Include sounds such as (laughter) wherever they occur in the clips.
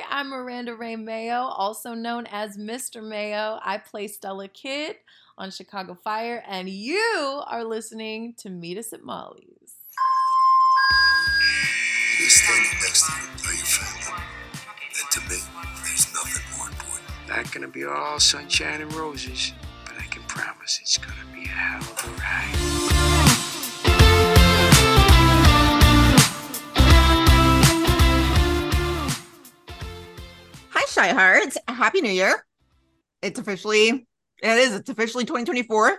Hi, I'm Miranda Rae Mayo, also known as Mr. Mayo. I play Stella Kidd on Chicago Fire, and you are listening to Meet Us at Molly's. You're standing next to you, are you family? And to me, there's nothing more important. Not gonna be all sunshine and roses, but I can promise it's gonna be a hell of a ride. Hi, Hearts. Happy New Year. It's officially, it is, it's officially 2024.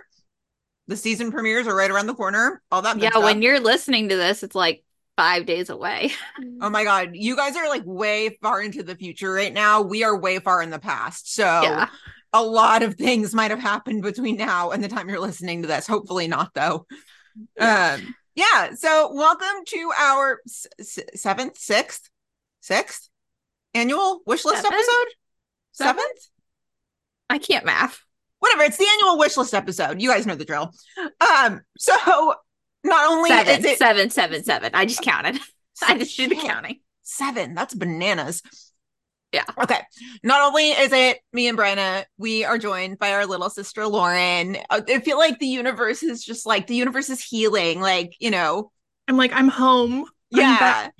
The season premieres are right around the corner. All that. Yeah, stuff. when you're listening to this, it's like five days away. Oh my God. You guys are like way far into the future right now. We are way far in the past. So Yeah. a lot of things might have happened between now and the time you're listening to this. Hopefully not, though. Yeah. Um, yeah. So welcome to our s- s- seventh, sixth, sixth annual wish list Seventh? episode. Seventh? Seventh? I can't math. whatever it's the annual wish list episode you guys know the drill um so not only Seven, is it seven, seven, seven. I just counted. (laughs) I just did the counting. seven that's bananas Yeah. okay not only is it me and Brenna we are joined by our little sister Lauren I feel like the universe is just like the universe is healing like you know I'm like, I'm home. I'm yeah back.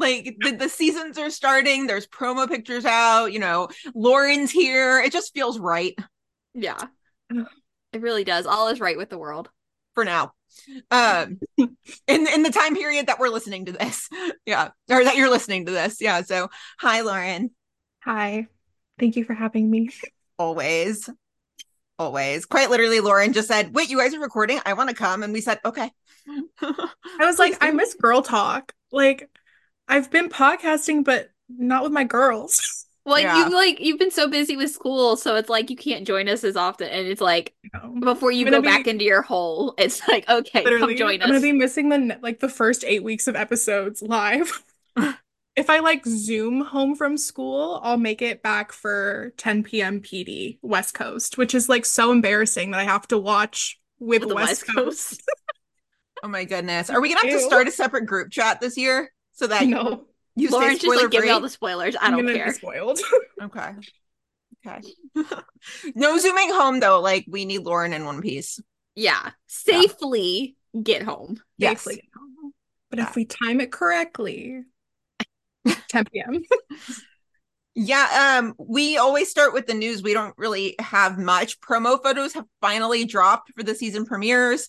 Like the, the seasons are starting there's promo pictures out you know Lauren's here it just feels right Yeah. It really does. All is right with the world. for now. Um (laughs) in in the time period that we're listening to this. (laughs) Yeah. Or that you're listening to this. Yeah. So hi Lauren. Hi. Thank you for having me. Always. Always. Quite literally, Lauren just said, Wait, you guys are recording? I want to come. And we said, Okay. I was (laughs) like, I miss girl talk. Like, I've been podcasting, but not with my girls. (laughs) Well, Yeah. you like you've been so busy with school, so it's like you can't join us as often. And it's like You know? before you go gonna back into your hole, (laughs) it's like okay, come join us. I'm gonna be missing the like the first eight weeks of episodes live. (laughs) if I like Zoom home from school, I'll make it back for 10 p.m. PD West Coast, which is like so embarrassing that I have to watch with, with the West, Coast. oh my goodness. Are we gonna have to start a separate group chat this year so that No, you stay Lauren's just spoiler like give me all the spoilers. I don't gonna care. spoiled. (laughs) Okay. Okay. no zooming home though. Like we need Lauren in one piece. Yeah, safely get home. Yes. safely. But Yeah. if we time it correctly, (laughs) 10 p.m. Yeah, um, we always start with the news. We don't really have much. Promo photos have finally dropped for the season premieres.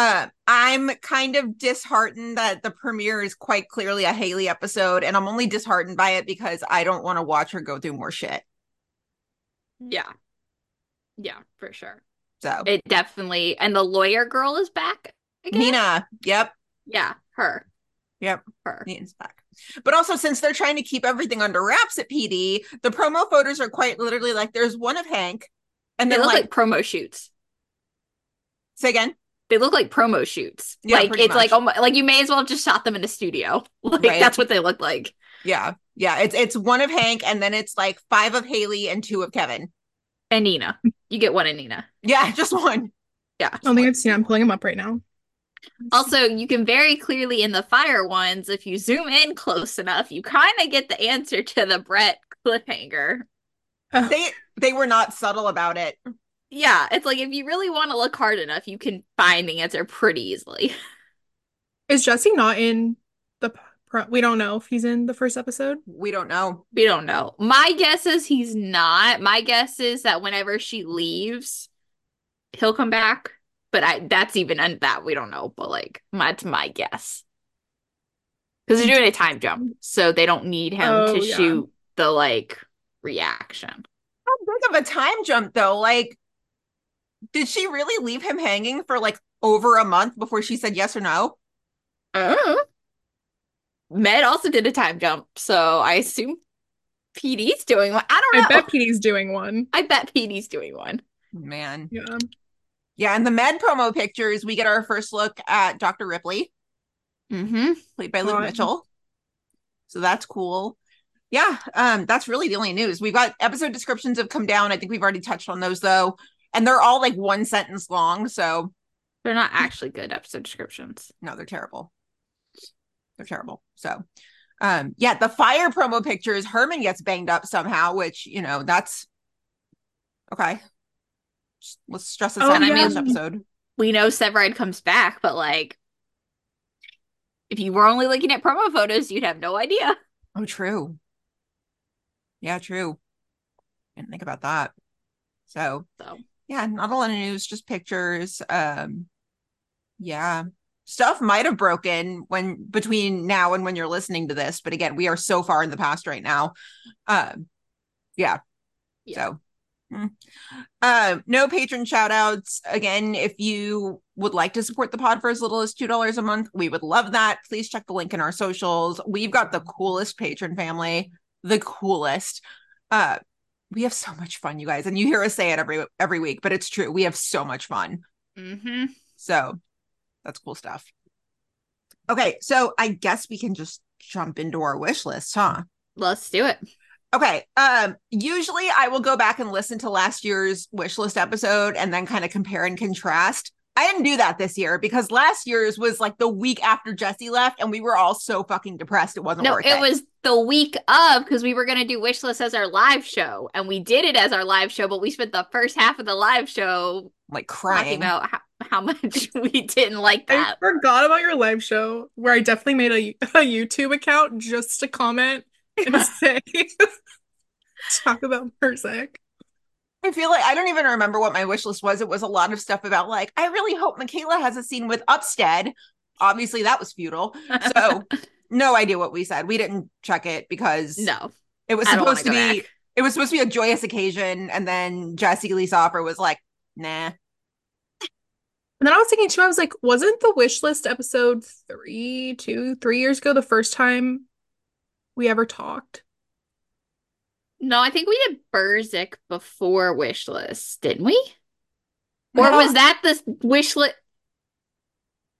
Uh, I'm kind of disheartened that the premiere is quite clearly a Hailey episode, and I'm only disheartened by it because I don't want to watch her go through more shit. Yeah, yeah, for sure. So It definitely and the lawyer girl is back again. Nina, yep, Yeah, her. Yep. Her. Nina's back. But also, since they're trying to keep everything under wraps at PD, the promo photos are quite literally like there's one of Hank, and They then look like, like promo shoots. say again. They look like promo shoots. Yeah, like pretty it's like much. almo- like you may as well have just shot them in a studio. (laughs) Like Right. that's what they look like. Yeah, yeah. It's it's one of Hank, and then it's like five of Hailey and two of Kevin. And Nina, you get one in Nina. Yeah, (laughs) just one. Yeah. I don't think I've seen. I'm pulling them up right now. Also, you can very clearly in the fire ones, if you zoom in close enough, you kind of get the answer to the Brett cliffhanger. Oh. They they were not subtle about it. Yeah, it's like if you really want to look hard enough, you can find the answer pretty easily. (laughs) Is Jesse not in the? Pro- we don't know if he's in the first episode. We don't know. We don't know. My guess is he's not. My guess is that whenever she leaves, he'll come back. But I that's even and that we don't know. But like that's my guess. Because they're doing a time jump, so they don't need him Oh, to yeah. shoot the like reaction. How big of a time jump though? Like, did she really leave him hanging for like over a month before she said yes or no? Oh. Med also did a time jump, so I assume PD's doing one. I don't know. I bet PD's doing one. I bet PD's doing one. Man. Yeah. Yeah, in the med promo pictures, we get our first look at Dr. Ripley, Mm-hmm. played by Luke Hot. Mitchell. So that's cool. Yeah, um, that's really the only news. We've got episode descriptions have come down. I think we've already touched on those though. And they're all like one sentence long. So They're not actually good episode descriptions. no, they're terrible. They're terrible. So Um, yeah, the fire promo pictures, Herman gets banged up somehow, which, you know, that's okay. Just- Let's stress this Oh, out in yeah. this episode. We know Severide comes back, but like, if you were only looking at promo photos, you'd have no idea. Oh, true. Yeah, true. Didn't think about that. So, So yeah, not a lot of news, just pictures. Um, yeah, stuff might have broken when between now and when you're listening to this, but again, we are so far in the past right now. Um, yeah. Yeah. So, mm. um, no patron shout outs. Again, if you would like to support the pod for as little as two dollars a month, we would love that. Please check the link in our socials. We've got the coolest patron family, the coolest. Uh, we have so much fun, you guys, and you hear us say it every every week, but it's true. We have so much fun. hmm So that's cool stuff. Okay, so I guess we can just jump into our wish list, huh? let's do it. Okay. Um, usually I will go back and listen to last year's wish list episode and then kind of compare and contrast. I didn't do that this year because last year's was like the week after Jesse left, and we were all so fucking depressed it wasn't No, worth it it. was the week of because we were gonna do wish Wishlist as our live show, and we did it as our live show, but we spent the first half of the live show like crying. about how, how much (laughs) we didn't like that. I forgot about your live show where I definitely made a, (laughs) a YouTube account just to comment and (laughs) say talk about Burzek. I feel like I don't even remember what my wish list was. It was a lot of stuff about like, I really hope Michaela has a scene with Upstead. Obviously, that was futile. So, (laughs) no idea what we said. We didn't check it because no, it was supposed to be back. it was supposed to be a joyous occasion, and then Jesse Lee Soffer was like, nah. And then I was thinking too, I was like, wasn't the wish list episode three, two, three years ago the first time we ever talked? No. I think we did Burzek before Wishlist, didn't we? Or No. was that the Wishlist?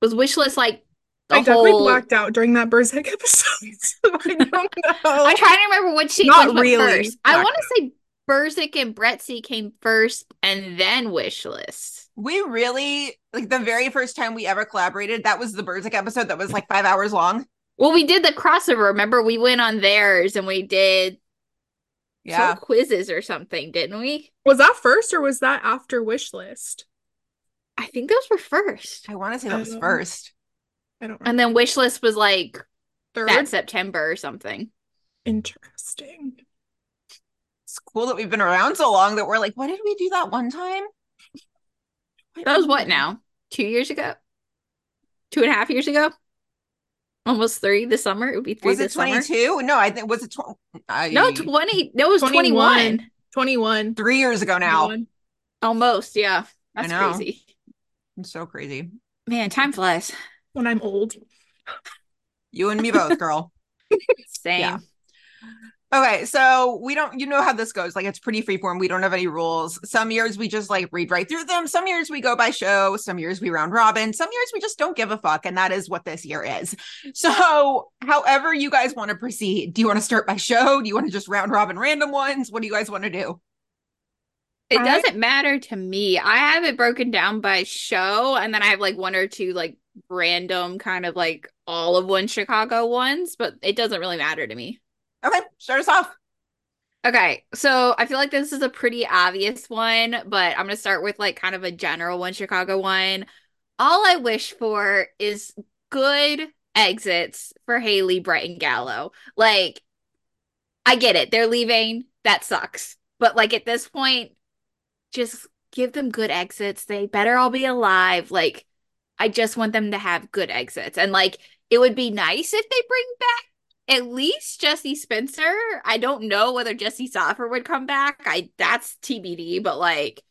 Was Wishlist like the I definitely whole? blacked out during that Burzek (laughs) episode. so I don't (laughs) know. I'm trying to remember what she Not went really first. I want to say Burzek and Bretzi came first, and then Wishlist. We really like the very first time we ever collaborated. That was the Burzek episode that was like five hours long. Well, we did the crossover. Remember, we went on theirs and we did Yeah, some quizzes or something, didn't we? Was that first or was that after wish list? I think those were first. I want to say that was first. I don't know. And then wish list was like Third? that September or something. Interesting. It's cool that we've been around so long that we're like, why did we do that one time? That was what did we do? now? Two years ago? Two and a half years ago? Almost three this summer. It would be three Was it this summer. twenty two? No, I think was it twenty? No, 20. No, it was 21. 21. 21. three years ago now. 21. Almost, yeah. I That's know. crazy. It's so crazy. Man, time flies. When I'm old. You and me both, girl. (laughs) Same. Yeah. Okay, so we don't, you know how this goes. Like, it's pretty freeform. We don't have any rules. Some years we just like read right through them. Some years we go by show. Some years we round robin. Some years we just don't give a fuck. And that is what this year is. (laughs) So, however you guys want to proceed, do you want to start by show? Do you want to just round robin random ones? What do you guys want to do? It I- doesn't matter to me. I have it broken down by show, and then I have like one or two like random kind of like all of one Chicago ones, but it doesn't really matter to me. Okay, start us off. Okay, so I feel like this is a pretty obvious one, but I'm gonna start with like kind of a general one Chicago one. All I wish for is good exits for Hailey, Brett, and Gallo. Like, I get it, they're leaving, that sucks. But like at this point, just give them good exits. They better all be alive. Like, I just want them to have good exits. And like, it would be nice if they bring back at least Jesse Spencer. I don't know whether Jesse Soffer would come back. I that's TBD, but like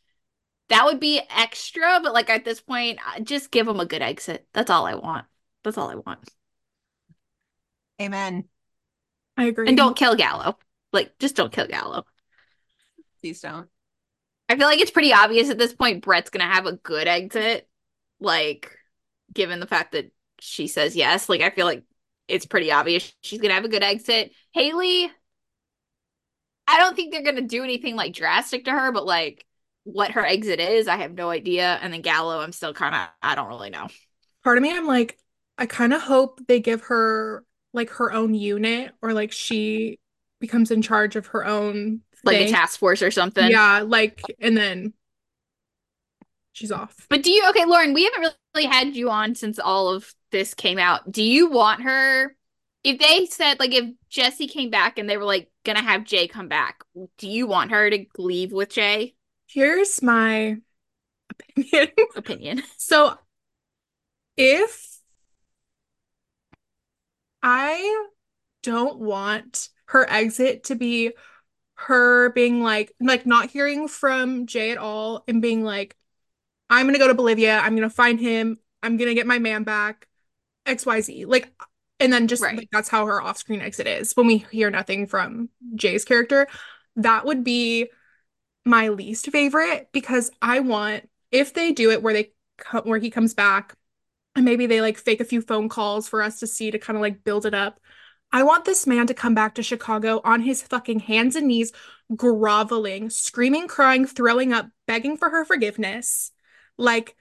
that would be extra. But like at this point, uh, just give them a good exit. That's all I want. That's all I want. Amen. I agree. And don't kill Gallo. Like just don't kill Gallo. Please don't. I feel like it's pretty obvious at this point Brett's gonna have a good exit. Like, given the fact that she says yes, like I feel like it's pretty obvious she's gonna have a good exit. Hailey, I don't think they're gonna do anything like drastic to her, but like what her exit is, I have no idea. And then Gallo, I'm still kind of I don't really know. part of me, I'm like, I kind of hope they give her like her own unit or like she becomes in charge of her own Like a task force or something. Yeah, like and then she's off. But do you, okay, Lauren, we haven't really had you on since all of this came out. Do you want her, if they said, like, if Jesse came back and they were like, gonna have Jay come back, do you want her to leave with Jay? Here's my opinion. (laughs) Opinion. So if I don't want her exit to be her being like like not hearing from Jay at all and being like I'm going to go to Bolivia, I'm going to find him, I'm going to get my man back, XYZ. Like and then just Right. like that's how her off-screen exit is when we hear nothing from Jay's character. That would be my least favorite because I want if they do it where they co- where he comes back and maybe they like fake a few phone calls for us to see to kind of like build it up. I want this man to come back to Chicago on his fucking hands and knees, groveling, screaming, crying, throwing up, begging for her forgiveness. Like,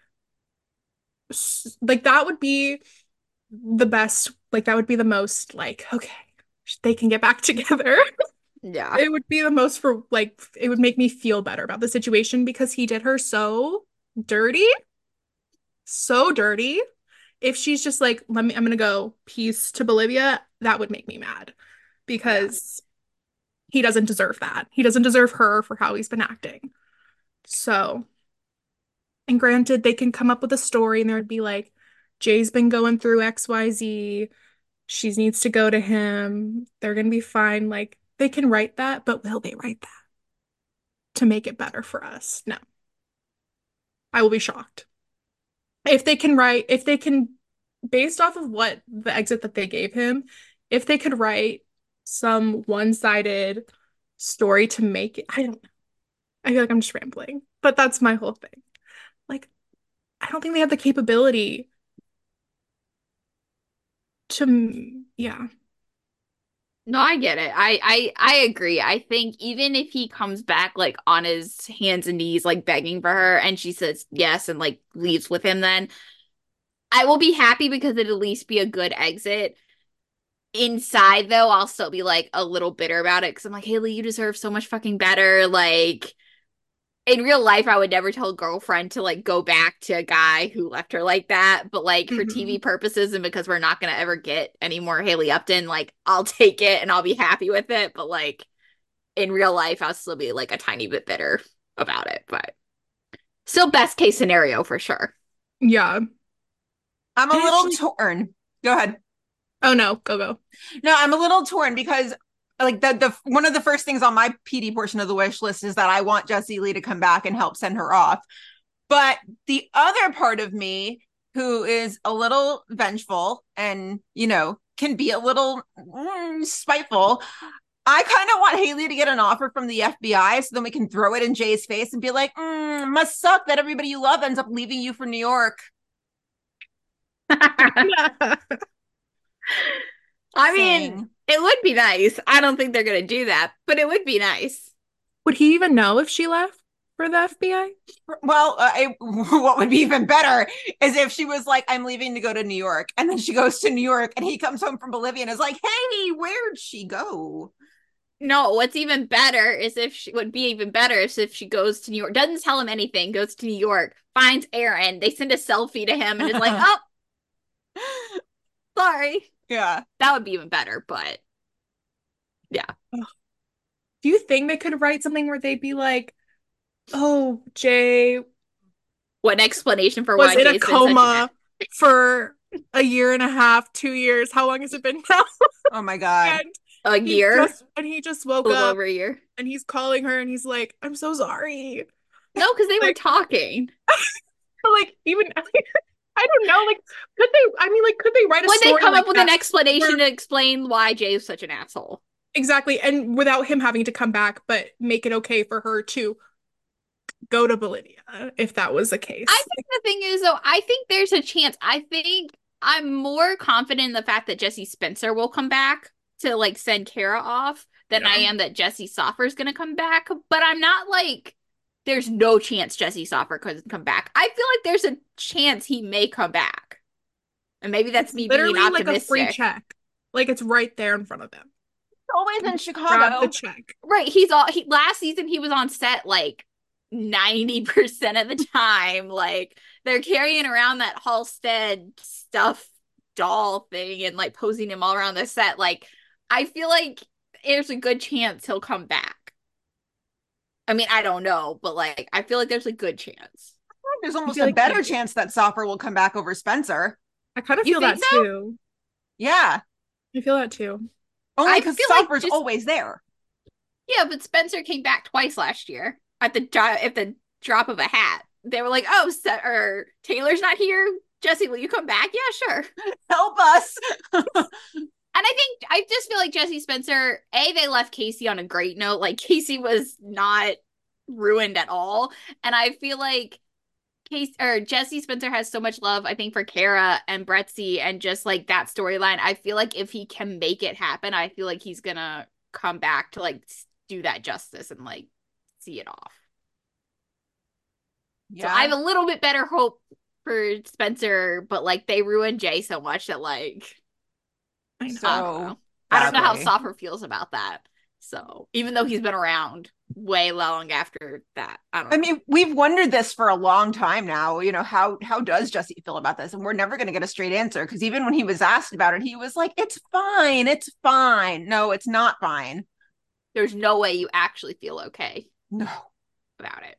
like that would be the best. Like that would be the most like, okay, they can get back (laughs) together. Yeah. It would be the most for like it would make me feel better about the situation because he did her so dirty. So dirty. If she's just like, let me, I'm gonna go peace to Bolivia, that would make me mad because he doesn't deserve that. He doesn't deserve her for how he's been acting. So, and granted, they can come up with a story and there would be like, Jay's been going through XYZ. She needs to go to him. They're gonna be fine. Like, they can write that, but will they write that to make it better for us? No. I will be shocked. If they can write, if they can, based off of what the exit that they gave him, if they could write some one-sided story to make it, I don't know. I feel like I'm just rambling, but that's my whole thing. I don't think they have the capability to, yeah. No, I get it. I, I I agree. I think even if he comes back like on his hands and knees, like begging for her, and she says yes and like leaves with him, then I will be happy because it'd at least be a good exit. Inside though, I'll still be like a little bitter about it because I'm like, Hailey, you deserve so much fucking better. Like in real life, I would never tell a girlfriend to like go back to a guy who left her like that. But like for Mhm. TV purposes and because we're not gonna ever get any more Hailey Upton, like I'll (laughs) take it and I'll be happy with it. But like in real life, I'll still be like a tiny bit bitter about it. But still best case scenario for sure. Yeah. I'm a little torn. Go ahead. Oh no, go go. No, I'm a little torn because like the the one of the first things on my PD portion of the wish list is that I want Jesse Lee to come back and help send her off. But the other part of me who is a little vengeful and, you know, can be a little mm, spiteful, I kind of want Hailey to get an offer from the FBI so then we can throw it in Jay's face and be like, mm, must suck that everybody you love ends up leaving you for New York. (laughs) I mean, it would be nice. I don't think they're gonna do that, but it would be nice. Would he even know if she left for the FBI? Well, uh, I, (laughs) what would be even better is if she was like, I'm leaving to go to New York. And then she goes to New York and he comes home from Bolivia and is like, hey, where'd she go? No, what's even better is if she would be even better is if she goes to New York, doesn't tell him anything, goes to New York, finds Erin, they send a selfie to him and is like, (laughs) oh, sorry. Yeah. That would be even better, but yeah. Do you think they could write something where they'd be like, "Oh, Jay what explanation for was why in a Jay's been such an coma for a year and a half, two years. How long has it been now?" (laughs) Oh my God. and a he year, just- and he just woke a up over a year. and he's calling her and he's like, "I'm so sorry." No, because they were talking. (laughs) But like, even (laughs) I don't know. Like, could they? I mean, like, could they write a story? Would they come like up with an explanation where- to explain why Jay is such an asshole? Exactly. And without him having to come back, but make it okay for her to go to Bolivia if that was the case. I think the thing is though, I think there's a chance. I think I'm more confident in the fact that Jesse Spencer will come back to like send Kara off than I am that Jesse Soffer's gonna come back. But I'm not like there's no chance Jesse Soffer could come back. I feel like there's a chance he may come back. And maybe that's me being Literally like a free optimistic. check. Like it's right there in front of them. Always in Grab Chicago. the check. Right. He's all he last season he was on set like 90% of the time. Like they're carrying around that Halstead stuff doll thing and like posing him all around the set. Like I feel like there's a good chance he'll come back. I mean, I don't know, but like I feel like there's a good chance. There's almost a like better he- chance that Soffer will come back over Spencer. I kind of feel that so? too. Yeah. I feel that too. Only because feel like just- always there. Yeah, but Spencer came back twice last year at the dro- at the drop of a hat. They were like, "Oh, Se- or Taylor's not here. Jesse, will you come back?" Yeah, sure. (laughs) Help us. (laughs) And I think I just feel like Jesse Spencer, A, they left Casey on a great note. Like (laughs) Casey was not ruined at all. And I feel like Casey or Jesse Spencer has so much love, I think, for Kara and Brettsy and just like that storyline. I feel like if he can make it happen, I feel like he's gonna come back to like do that justice and like see it off. yeah. So I have a little bit better hope for Spencer, but like they ruined Jay so much that like I know. I don't So know. I don't know how. Soffer feels about that. So even though he's been around way long after that, I don't. I know. mean, we've wondered this for a long time now. You know, how how does Jesse feel about this? And we're never going to get a straight answer because even when he was asked about it, he was like, "It's fine, it's fine." No, it's not fine. there's no way you actually feel okay No, about it.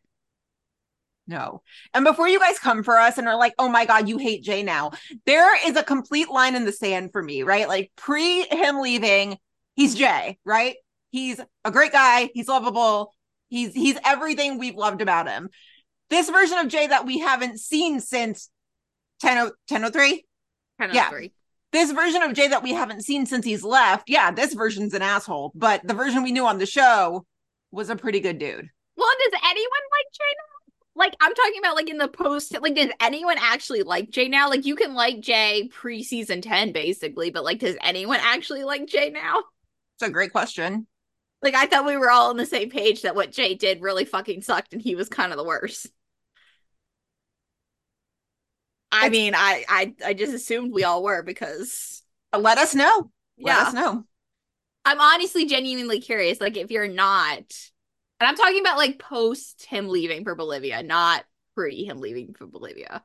No. And before you guys come for us and are like, "Oh my god, you hate Jay now," there is a complete line in the sand for me, right? Like pre him leaving, he's Jay, right? He's a great guy. He's lovable. He's he's everything we've loved about him. This version of Jay that we haven't seen since 10 1003 Kind of Yeah. three. this version of Jay that we haven't seen since he's left, yeah, this version's an asshole. But the version we knew on the show was a pretty good dude. Well, does anyone like Jay now? Like I'm talking about like in the post. Like, does anyone actually like Jay now? Like you can like Jay pre season ten, basically, but like, does anyone actually like Jay now? It's a great question. Like I thought we were all on the same page that what Jay did really fucking sucked and he was kind of the worst. I mean, I I I just assumed we all were because Let us know. Let Yeah. us know. I'm honestly genuinely curious. Like if you're not, and I'm talking about like post him leaving for Bolivia, not pre him leaving for Bolivia.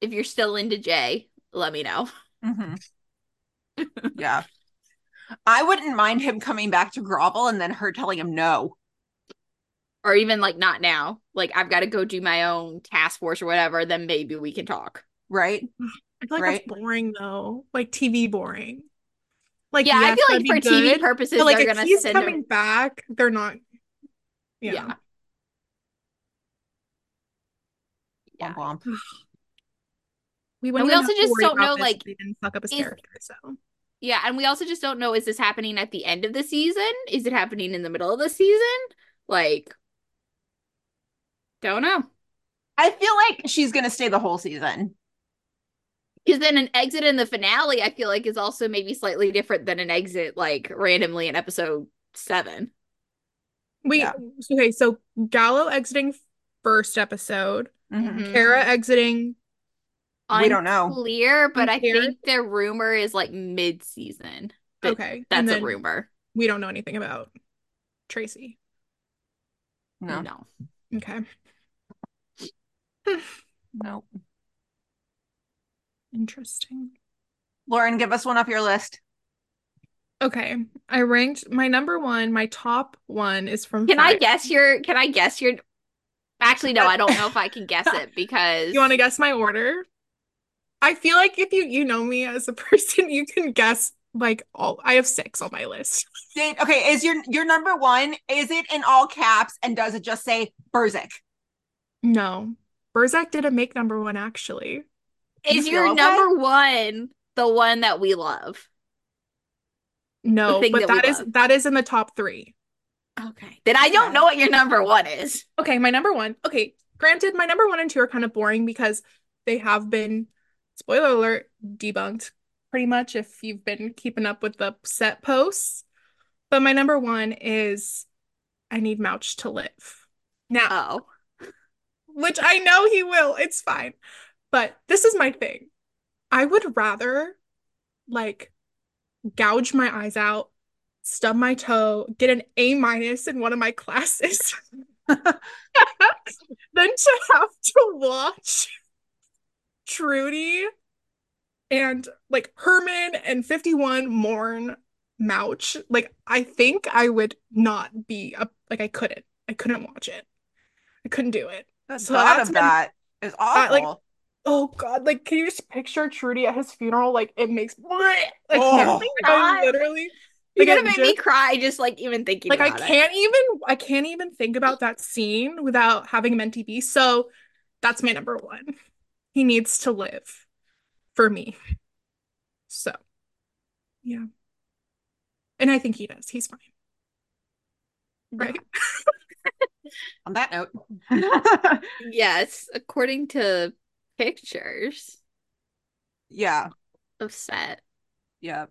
If you're still into Jay, let me know. Mhm. (laughs) yeah. I wouldn't mind him coming back to grovel and then her telling him no. Or even like not now. Like I've got to go do my own task force or whatever, then maybe we can talk. Right? I feel like Right. that's boring though. Like TV boring. Like yeah, I feel like be for TV purposes, but like they're if gonna he's send coming him. back, they're not. Yeah. Yeah. Yeah. Womp womp. (sighs) We And we also just don't know, like, they didn't fuck up his is- character. So Yeah, and we also just don't know is this happening at the end of the season? Is it happening in the middle of the season? Like don't know. I feel like she's gonna stay the whole season. Because then an exit in the finale, I feel like is also maybe slightly different than an exit like randomly in episode seven. Wait, Yeah. okay, so Gallo exiting first episode, Mhm. Mhm. Kara exiting. We don't know. Clear, but I think the rumor is like mid season. Okay, That's a rumor. We don't know anything about Tracy. No. no. Okay, No. interesting. Lauren, give us one off your list. Okay, I ranked my number one. My top one is from. Can I Friday. guess your can I guess your Actually no, I don't know if I can guess (laughs) it because You want to guess my order? I feel like if you you know me as a (laughs) person, you can guess like all. I have six on my list. Did, okay, is your your number one? Is it in all caps and does it just say Burzek? No, Burzek didn't make number one actually. is you your okay? number one the one that we love? No, but that that is love. that is in the top three. Okay. Then I don't Yeah. know what your number one is. Okay, my number one. Okay, granted, my number one and two are kind of boring because they have been, spoiler alert, debunked pretty much if you've been keeping up with the set posts. But my number one is I need Mouch to live. Now, Oh. which I know he will. It's fine. But this is my thing. I would rather like gouge my eyes out, stub my toe, get an A minus in one of my classes. (laughs) then to have to watch Trudy and like Herman and 51 mourn Mouch. Like I think I would not be up like I couldn't. I couldn't watch it. I couldn't do it. The So thought that's of been- that is awful. like, Oh god, like can you just picture Trudy at his funeral? Like it makes (laughs) oh, like, Oh. I literally You're like, gonna it make me cry just like even thinking like I it. can't even I can't even think about that scene without having him on TV. So that's my number one. He needs to live for me. So yeah. And I think he does. He's fine. Right? (laughs) On that note. (laughs) Yes, according to pictures yeah. of set. Yeah.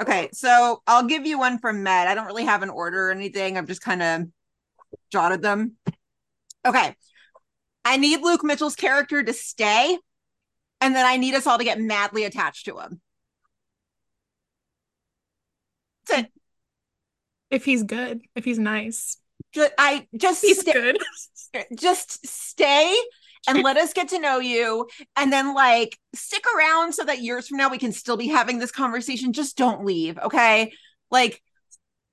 Okay, so I'll give you one from Med. I don't really have an order or anything. I've just kind of jotted them. Okay. I need Luke Mitchell's character to stay, and then I need us all to get madly attached to him. That's it. If he's good, if he's nice. I just He's stay, good. (laughs) just stay and let us get to know you and then like stick around so that years from now we can still be having this conversation just don't leave okay like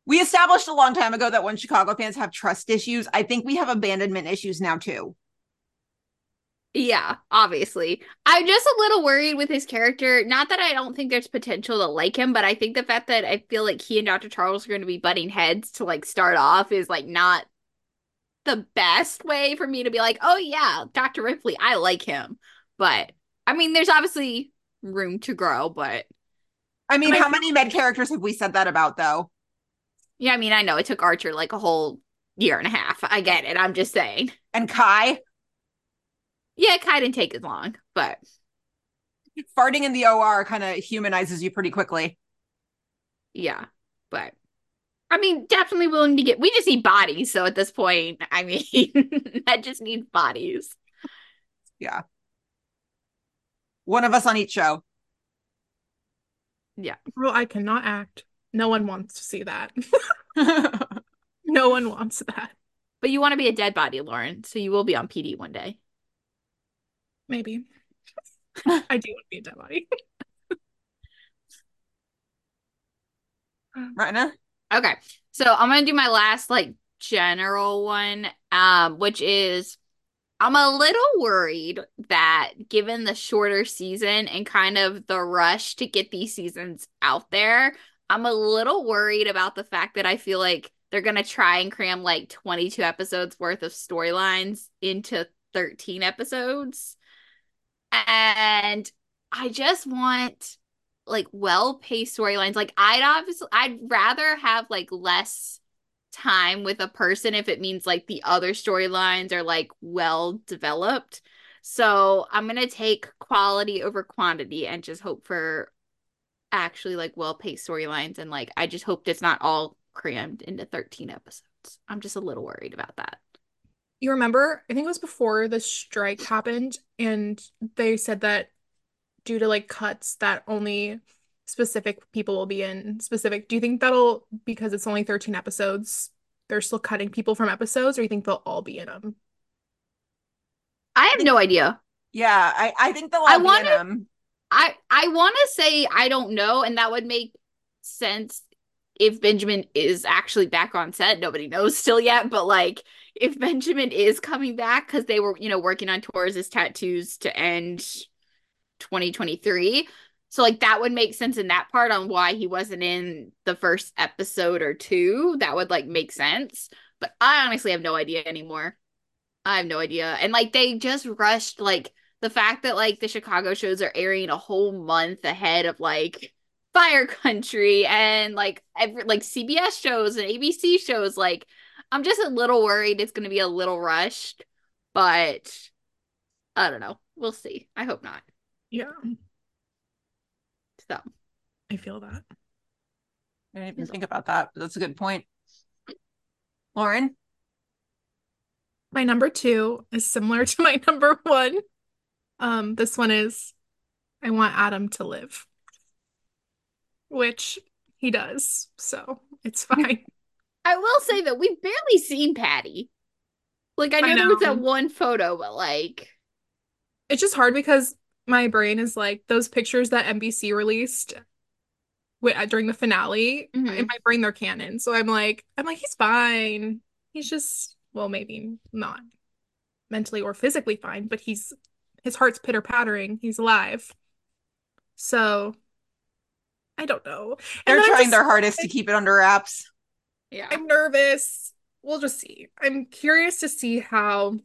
we established a long time ago that when chicago fans have trust issues i think we have abandonment issues now too Yeah, obviously. I'm just a little worried with his character. Not that I don't think there's potential to like him, but I think the fact that I feel like he and Dr. Charles are going to be butting heads to like start off is like not the best way for me to be like, oh yeah, Dr. Ripley, I like him. But I mean, there's obviously room to grow, but i mean I how many med characters have we said that about though yeah, I mean, I know it took Archer like a whole year and a half. I get it. I'm just saying. and kai Yeah, Kai didn't take as long, but farting in the or kind of humanizes you pretty quickly Yeah, but I mean, definitely willing to get. We just need bodies. So at this point, I mean, (laughs) I just need bodies. yeah one of us on each show Bro, I cannot act. No one wants to see that. (laughs) (laughs) No one wants that. But you want to be a dead body, Lauren. So you will be on PD one day. Maybe. I do want to be a dead body. Rina? Okay, so I'm gonna do my last like general one, um, which is I'm a little worried that given the shorter season and kind of the rush to get these seasons out there, I'm a little worried about the fact that I feel like they're gonna try and cram like 22 episodes worth of storylines into 13 episodes. And I just want like well-paced storylines. Like I'd obviously I'd rather have like less time with a person if it means like the other storylines are like well developed. So I'm gonna take quality over quantity and just hope for actually like well-paced storylines and like I just hope it's not all crammed into 13 episodes. I'm just a little worried about that. You remember, I think it was before the strike happened, and they said that due to like cuts that only specific people will be in specific. Do you think that'll because it's only 13 episodes, they're still cutting people from episodes, or you think they'll all be in them? I have no idea. Yeah, I, I think they'll I all be in them. I I want to say I don't know, and that would make sense if Benjamin is actually back on set. Nobody knows still yet, but like if Benjamin is coming back because they were you know working on tours as tattoos to end 2023. So like that would make sense in that part on why he wasn't in the first episode or two. That would like make sense. But I honestly have no idea anymore. I have no idea. And like they just rushed like the fact that like the Chicago shows are airing a whole month ahead of like Fire Country and like every like CBS shows and ABC shows like I'm just a little worried it's going to be a little rushed, but I don't know. We'll see. I hope not. Yeah, So, I feel that. I didn't even think about that. but That's a good point. Lauren? My number two is similar (laughs) to my number one. Um, this one is I want Adam to live. which he does. So it's (laughs) fine. I will say that we've barely seen Patty. Like I I know, there was know. that one photo, but like it's just hard because my brain is like those pictures that NBC released wi- during the finale. Mhm. In my brain, they're canon. So I'm like, I'm like, he's fine. He's just, well, maybe not mentally or physically fine, but he's his heart's pitter pattering. He's alive. So I don't know. And They're then trying just- their hardest to keep it under wraps. yeah. I'm nervous. We'll just see. I'm curious to see how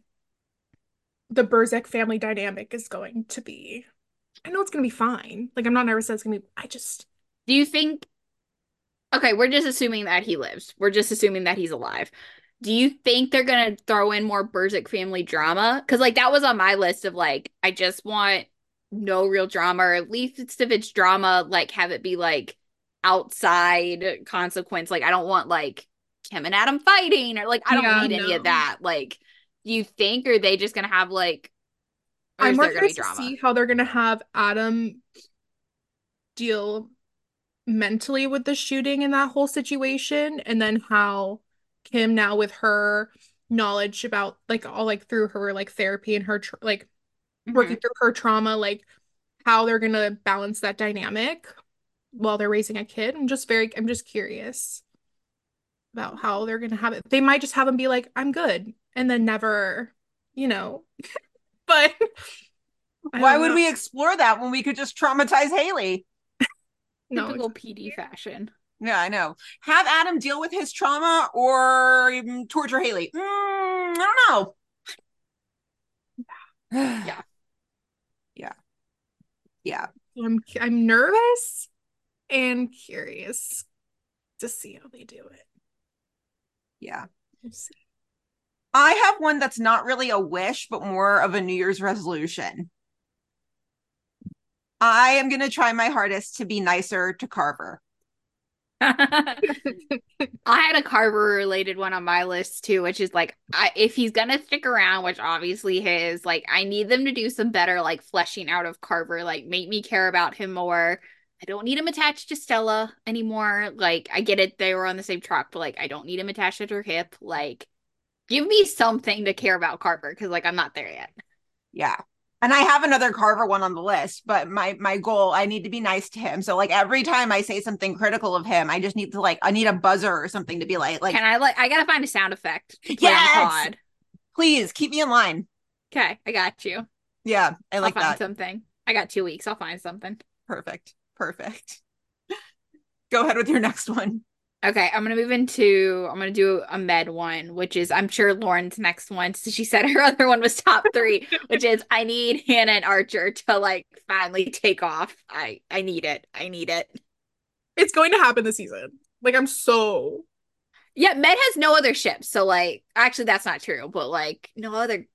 the Burzek family dynamic is going to be. I know it's gonna be fine. Like I'm not nervous that it's gonna be. I just Do you think Okay, we're just assuming that he lives. We're just assuming that he's alive. Do you think they're gonna throw in more Burzek family drama? Because like that was on my list of like I just want no real drama, or at least if it's drama, like have it be like outside consequence. Like I don't want like Kim and Adam fighting, or like I don't Yeah, need any of that. Like, do you think are they just gonna have like? Or I'm more curious to see how they're gonna have Adam deal mentally with the shooting in that whole situation, and then how Kim now with her knowledge about like all like through her like therapy and her tr like working mm-hmm. through her trauma, like how they're gonna balance that dynamic while they're raising a kid. I'm just very, I'm just curious about how they're gonna have it. They might just have them be like, I'm good, and then never, you know. (laughs) But Why would know. we explore that when we could just traumatize Hailey? No, Typical PD fashion. Yeah, I know. Have Adam deal with his trauma or even torture Hailey. Mm, I don't know. (sighs) Yeah. Yeah. Yeah. I'm I'm nervous and curious to see how they do it. Yeah. We'll see. I have one that's not really a wish, but more of a New Year's resolution. I am going to try my hardest to be nicer to Carver. (laughs) I had a Carver related one on my list too, which is like I if he's gonna stick around, which obviously his, like I need them to do some better like fleshing out of Carver, like make me care about him more. I don't need him attached to Stella anymore. Like I get it, they were on the same truck, but like I don't need him attached to her hip. Like give me something to care about Carver because like I'm not there yet. Yeah. And I have another Carver one on the list, but my my goal, I need to be nice to him. So like every time I say something critical of him, I just need to like I need a buzzer or something to be like like Can I like I gotta find a sound effect Yes! on the pod. please keep me in line. Okay, I got you. Yeah, I like I'll find that. something. I got two weeks. I'll find something. Perfect. Perfect. (laughs) Go ahead with your next one. Okay, I'm gonna move into I'm gonna do a med one, which is I'm sure Lauren's next one. So she said her (laughs) other one was top three, which is I need Hannah and Archer to like finally take off. I I need it. I need it. It's going to happen this season. Like I'm so Yeah, Med has no other ships, so like actually that's not true, but like no other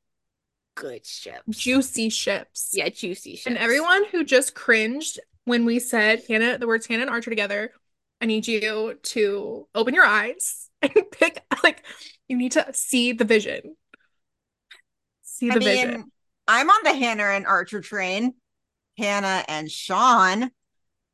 good ships. juicy ships. Yeah, juicy ships. And everyone who just cringed when we said Hannah, the words Hannah and Archer together, I need you to open your eyes (laughs) and pick like you need to see the vision. See the I mean, vision. I'm on the Hannah and Archer train. Hannah and Sean.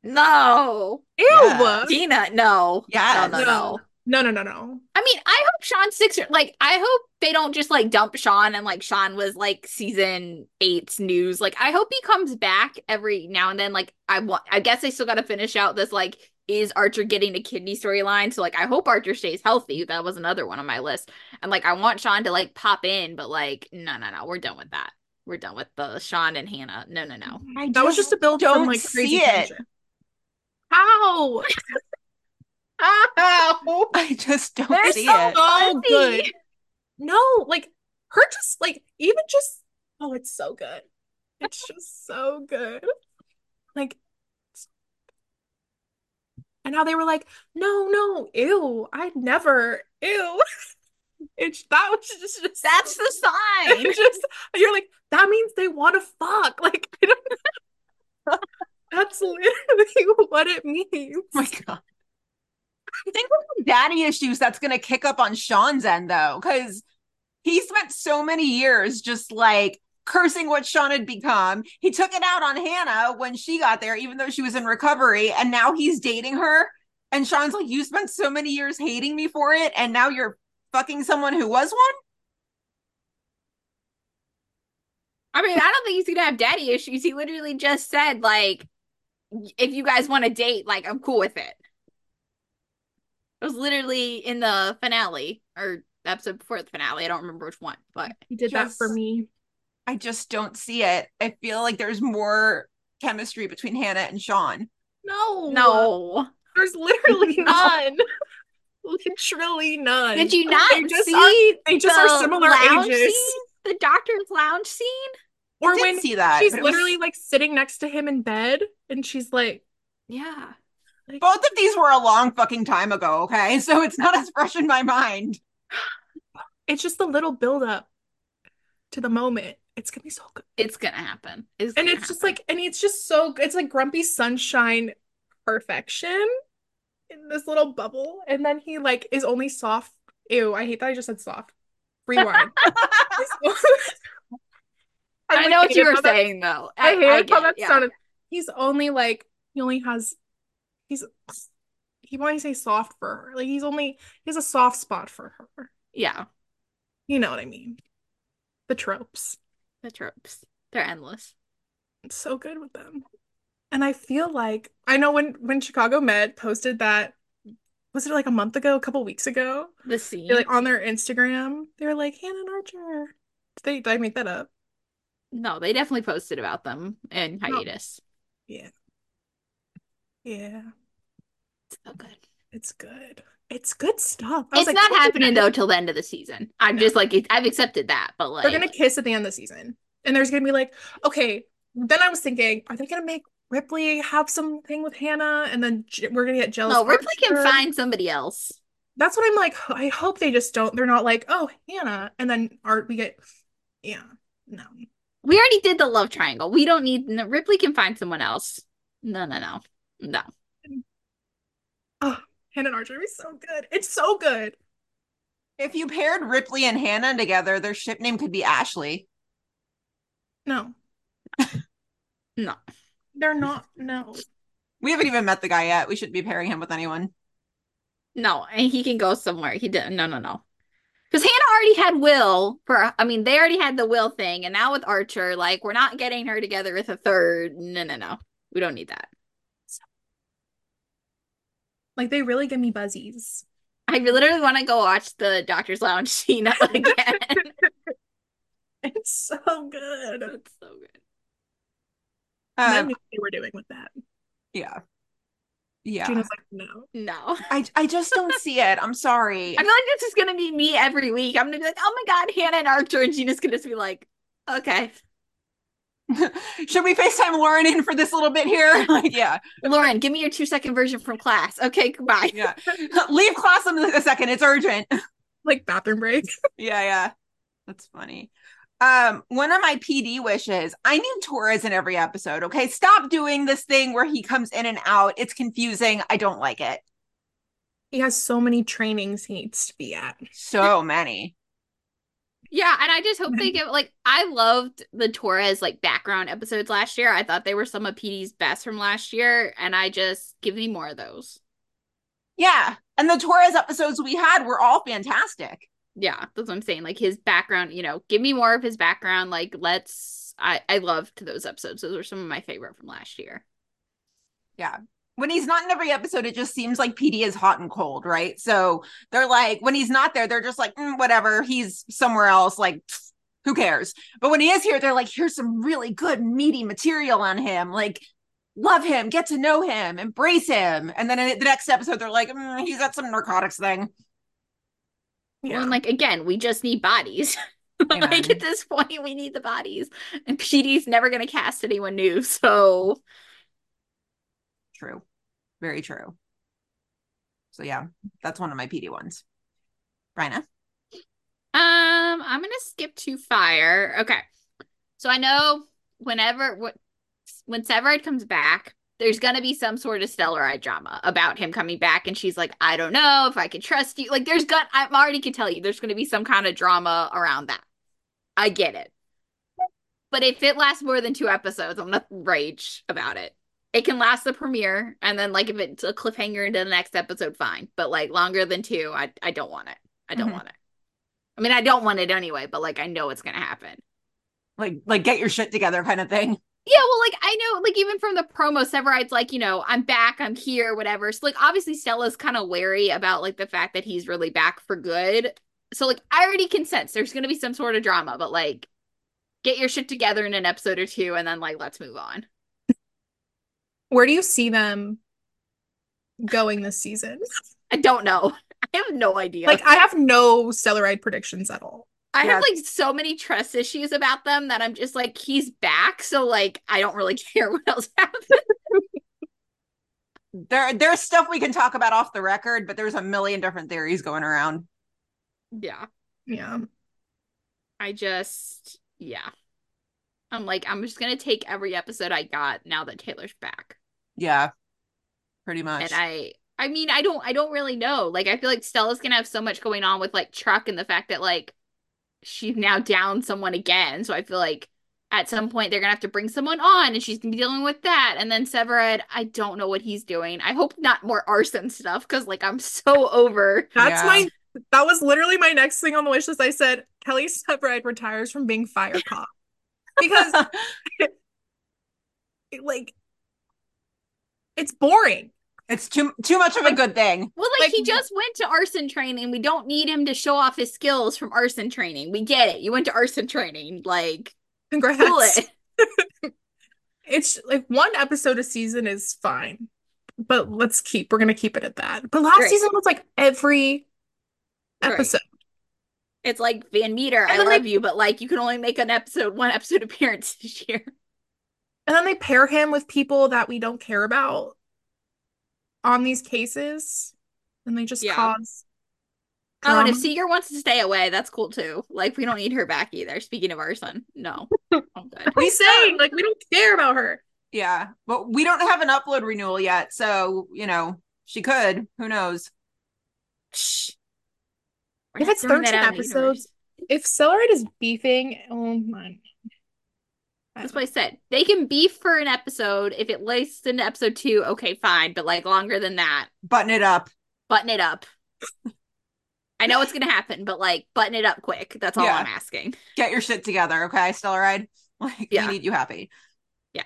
No. Ew. yeah. Tina, no. Yes. No, no, no. No, no, no, no. I mean, I hope Sean sticks. Like, I hope they don't just like dump Sean and like Sean was like season eight's news. Like, I hope he comes back every now and then. Like, I want. I guess they still got to finish out this like is Archer getting a kidney storyline. So like, I hope Archer stays healthy. That was another one on my list. And like, I want Sean to like pop in, but like, no, no, no, we're done with that. We're done with the Sean and Hannah. No, no, no. I That was just to build don't like crazy see it. tension. How? (laughs) How? I just don't They're see so it. So Fuzzy. Oh, good. No, like her just like even just oh, it's so good. It's just so good. Like and how they were like, no, no, ew, I'd never, ew. (laughs) It's that was just, just (laughs) That's the sign. (laughs) just you're like, that means they want to fuck. Like I don't That's literally what it means. Oh my god. Think of the daddy issues that's gonna kick up on Sean's end though, because he spent so many years just like cursing what Sean had become. He took it out on Hannah when she got there, even though she was in recovery. And now he's dating her. And Sean's like, You spent so many years hating me for it. And now you're fucking someone who was one? I mean, I don't think he's gonna have daddy issues. He literally just said, like, if you guys want to date, like, I'm cool with it. It was literally in the finale or episode before the finale. I don't remember which one, but He did that for me. I just don't see it. I feel like there's more chemistry between Hannah and Sean. No. no. There's literally (laughs) (laughs) none. literally none. Did you not They just see are, they just the are similar lounge ages. scene? The doctor's lounge scene? Or I did when see that. she's but it was- literally like sitting next to him in bed and she's like, Yeah. like both of these were a long fucking time ago, okay? (laughs) So it's not as fresh in my mind. it's just the little build up to the moment. It's gonna be so good. It's gonna happen. It's And gonna it's just like and it's just so it's like grumpy sunshine perfection in this little bubble. And then he like is only soft. Ew, I hate that I just said soft. Rewind. (laughs) (laughs) I know what you were how that- saying though. I, I, hated I how that yeah. sounded. He's only like he only has he's he want to say soft for her. Like he's only he has a soft spot for her. Yeah. You know what I mean? The tropes. The tropes. They're endless. It's so good with them. And I feel like I know when when Chicago Med posted that was it like a month ago, a couple weeks ago? The scene. Like on their Instagram. They were like Hannah and Archer. Did they did I make that up? no, they definitely posted about them in hiatus. Yeah. Yeah. It's so good. It's good. It's good stuff. It's like, not "Oh, happening though till the end of the season. I'm No. just like it, I've accepted that, but like They're gonna kiss at the end of the season. And there's gonna be like, okay, then I was thinking, are they gonna make Ripley have something with Hannah? And then J- we're gonna get jealous. no, Ripley can Archer? find somebody else. That's what I'm like. I hope they just don't. They're not like, oh, Hannah. And then art we get, yeah, no. We already did the love triangle. We don't need no, Ripley can find someone else. No, no, no, no. Hannah and Archer would be so good. It's so good. If you paired Ripley and Hannah together, their ship name could be Ashley. No, (laughs) No. they're not. No. We haven't even met the guy yet. We shouldn't be pairing him with anyone. No, and he can go somewhere. He didn't. No, no, no. Because Hannah already had Will for. I mean, they already had the Will thing, and now with Archer, like we're not getting her together with a third. No, no, no. We don't need that. Like they really give me buzzies. I literally want to go watch the Doctor's Lounge (laughs) scene again. (laughs) It's so good. it's so good. And I Um, knew what they were doing with that. yeah. Yeah. Gina's like, no. No. I, I just don't see it. I'm sorry. (laughs) I feel like this is gonna be me every week. I'm gonna be like, oh my god, Hannah and Archer, and Gina's gonna just be like, okay, (laughs) Should we FaceTime Lauren in for this little bit here? (laughs) like, yeah. Lauren, give me your two second version from class. Okay, goodbye. Yeah. (laughs) Leave class in a second. It's urgent. Like bathroom break. Yeah, yeah. That's funny. Um, one of my PD wishes, I need Torres in every episode. Okay. Stop doing this thing where he comes in and out. It's confusing. I don't like it. He has so many trainings he needs to be at. So many. Yeah, and I just hope they (laughs) get like I loved the Torres like background episodes last year. I thought they were some of PD's best from last year, and I just give me more of those. Yeah. And the Torres episodes we had were all fantastic. Yeah, that's what I'm saying. Like his background, you know, give me more of his background. Like let's I I loved those episodes. Those were some of my favorite from last year. Yeah. When he's not in every episode, it just seems like PD is hot and cold, right? So they're like, when he's not there, they're just like, "Mm, whatever, he's somewhere else. Like, (sniffs) who cares? But when he is here, they're like, here's some really good, meaty material on him. Like, love him, get to know him, embrace him. And then in the next episode, they're like, "Mm, he's got some narcotics thing. Well, and like again, we just need bodies. (laughs) like at this point, we need the bodies, and PD's never gonna cast anyone new. So True. Very true. So yeah, that's one of my PD ones. Brenna. Um, I'm gonna skip to fire. Okay. So I know whenever when Severide comes back, there's gonna be some sort of Stellaride drama about him coming back, and she's like, I don't know if I can trust you. Like, there's gonna I'm already can tell you there's gonna be some kind of drama around that. I get it. But if it lasts more than two episodes, I'm gonna rage about it. It can last the premiere, and then like if it's a cliffhanger into the next episode, fine. But like longer than two, I I don't want it. I don't Mhm. want it. I mean, I don't want it anyway, but like I know it's gonna happen. Like like get your shit together kind of thing. Yeah, well, like I know, like even from the promo, Severide's like, you know, I'm back, I'm here, whatever. So like obviously Stella's kind of wary about like the fact that he's really back for good. So like I already can sense there's gonna be some sort of drama, but like get your shit together in an episode or two and then like let's move on. Where do you see them going this season? I don't know. I have no idea. Like, I have no Stellaride predictions at all. I Yeah. have like so many trust issues about them that I'm just like, he's back, so like I don't really (laughs) care what else happens. (laughs) There there's stuff we can talk about off the record, but there's a million different theories going around. yeah. Yeah. I just yeah. I'm like, I'm just gonna take every episode I got now that Taylor's back. Yeah. Pretty much. And I I mean, I don't I don't really know. Like I feel like Stella's gonna have so much going on with like Truck and the fact that like she's now down someone again. So I feel like at some point they're gonna have to bring someone on and she's gonna be dealing with that. And then Severide, I don't know what he's doing. I hope not more arson stuff because like I'm so over That's Yeah. my that was literally my next thing on the wish list. I said Kelly Severide retires from being fire cop. (laughs) Because (laughs) like it's boring. it's too too much of a good thing. Well, like, Like- he just went to arson training. We don't need him to show off his skills from arson training. We get it. You went to arson training. Like, Congrats. cool it. (laughs) It's like one episode a season is fine. But let's keep we're gonna keep it at that. But last Right. season was like every Right. episode. It's like Van Meter, I And then, love like- you, but like you can only make an episode, one episode (laughs) appearance this year. And then they pair him with people that we don't care about on these cases. And they just Yeah. cause Oh, and if drama. Seager wants to stay away, that's cool too. Like we don't need her back either. Speaking of arson, no, (laughs) I'm good. we say, like we don't care about her. Yeah. But we don't have an upload renewal yet, so you know, she could. Who knows? Shh. If it's throwing 13 out in the episodes. If Stellaride is beefing, oh my. That's what I said. They can beef for an episode. If it lasts into episode two, okay, fine. But like longer than that, Button it up. button it up. I know it's gonna happen, but like button it up quick. That's all Yeah. I'm asking. Get your shit together, okay, Stellaride? (laughs) Like Yeah. we need you happy. Yeah.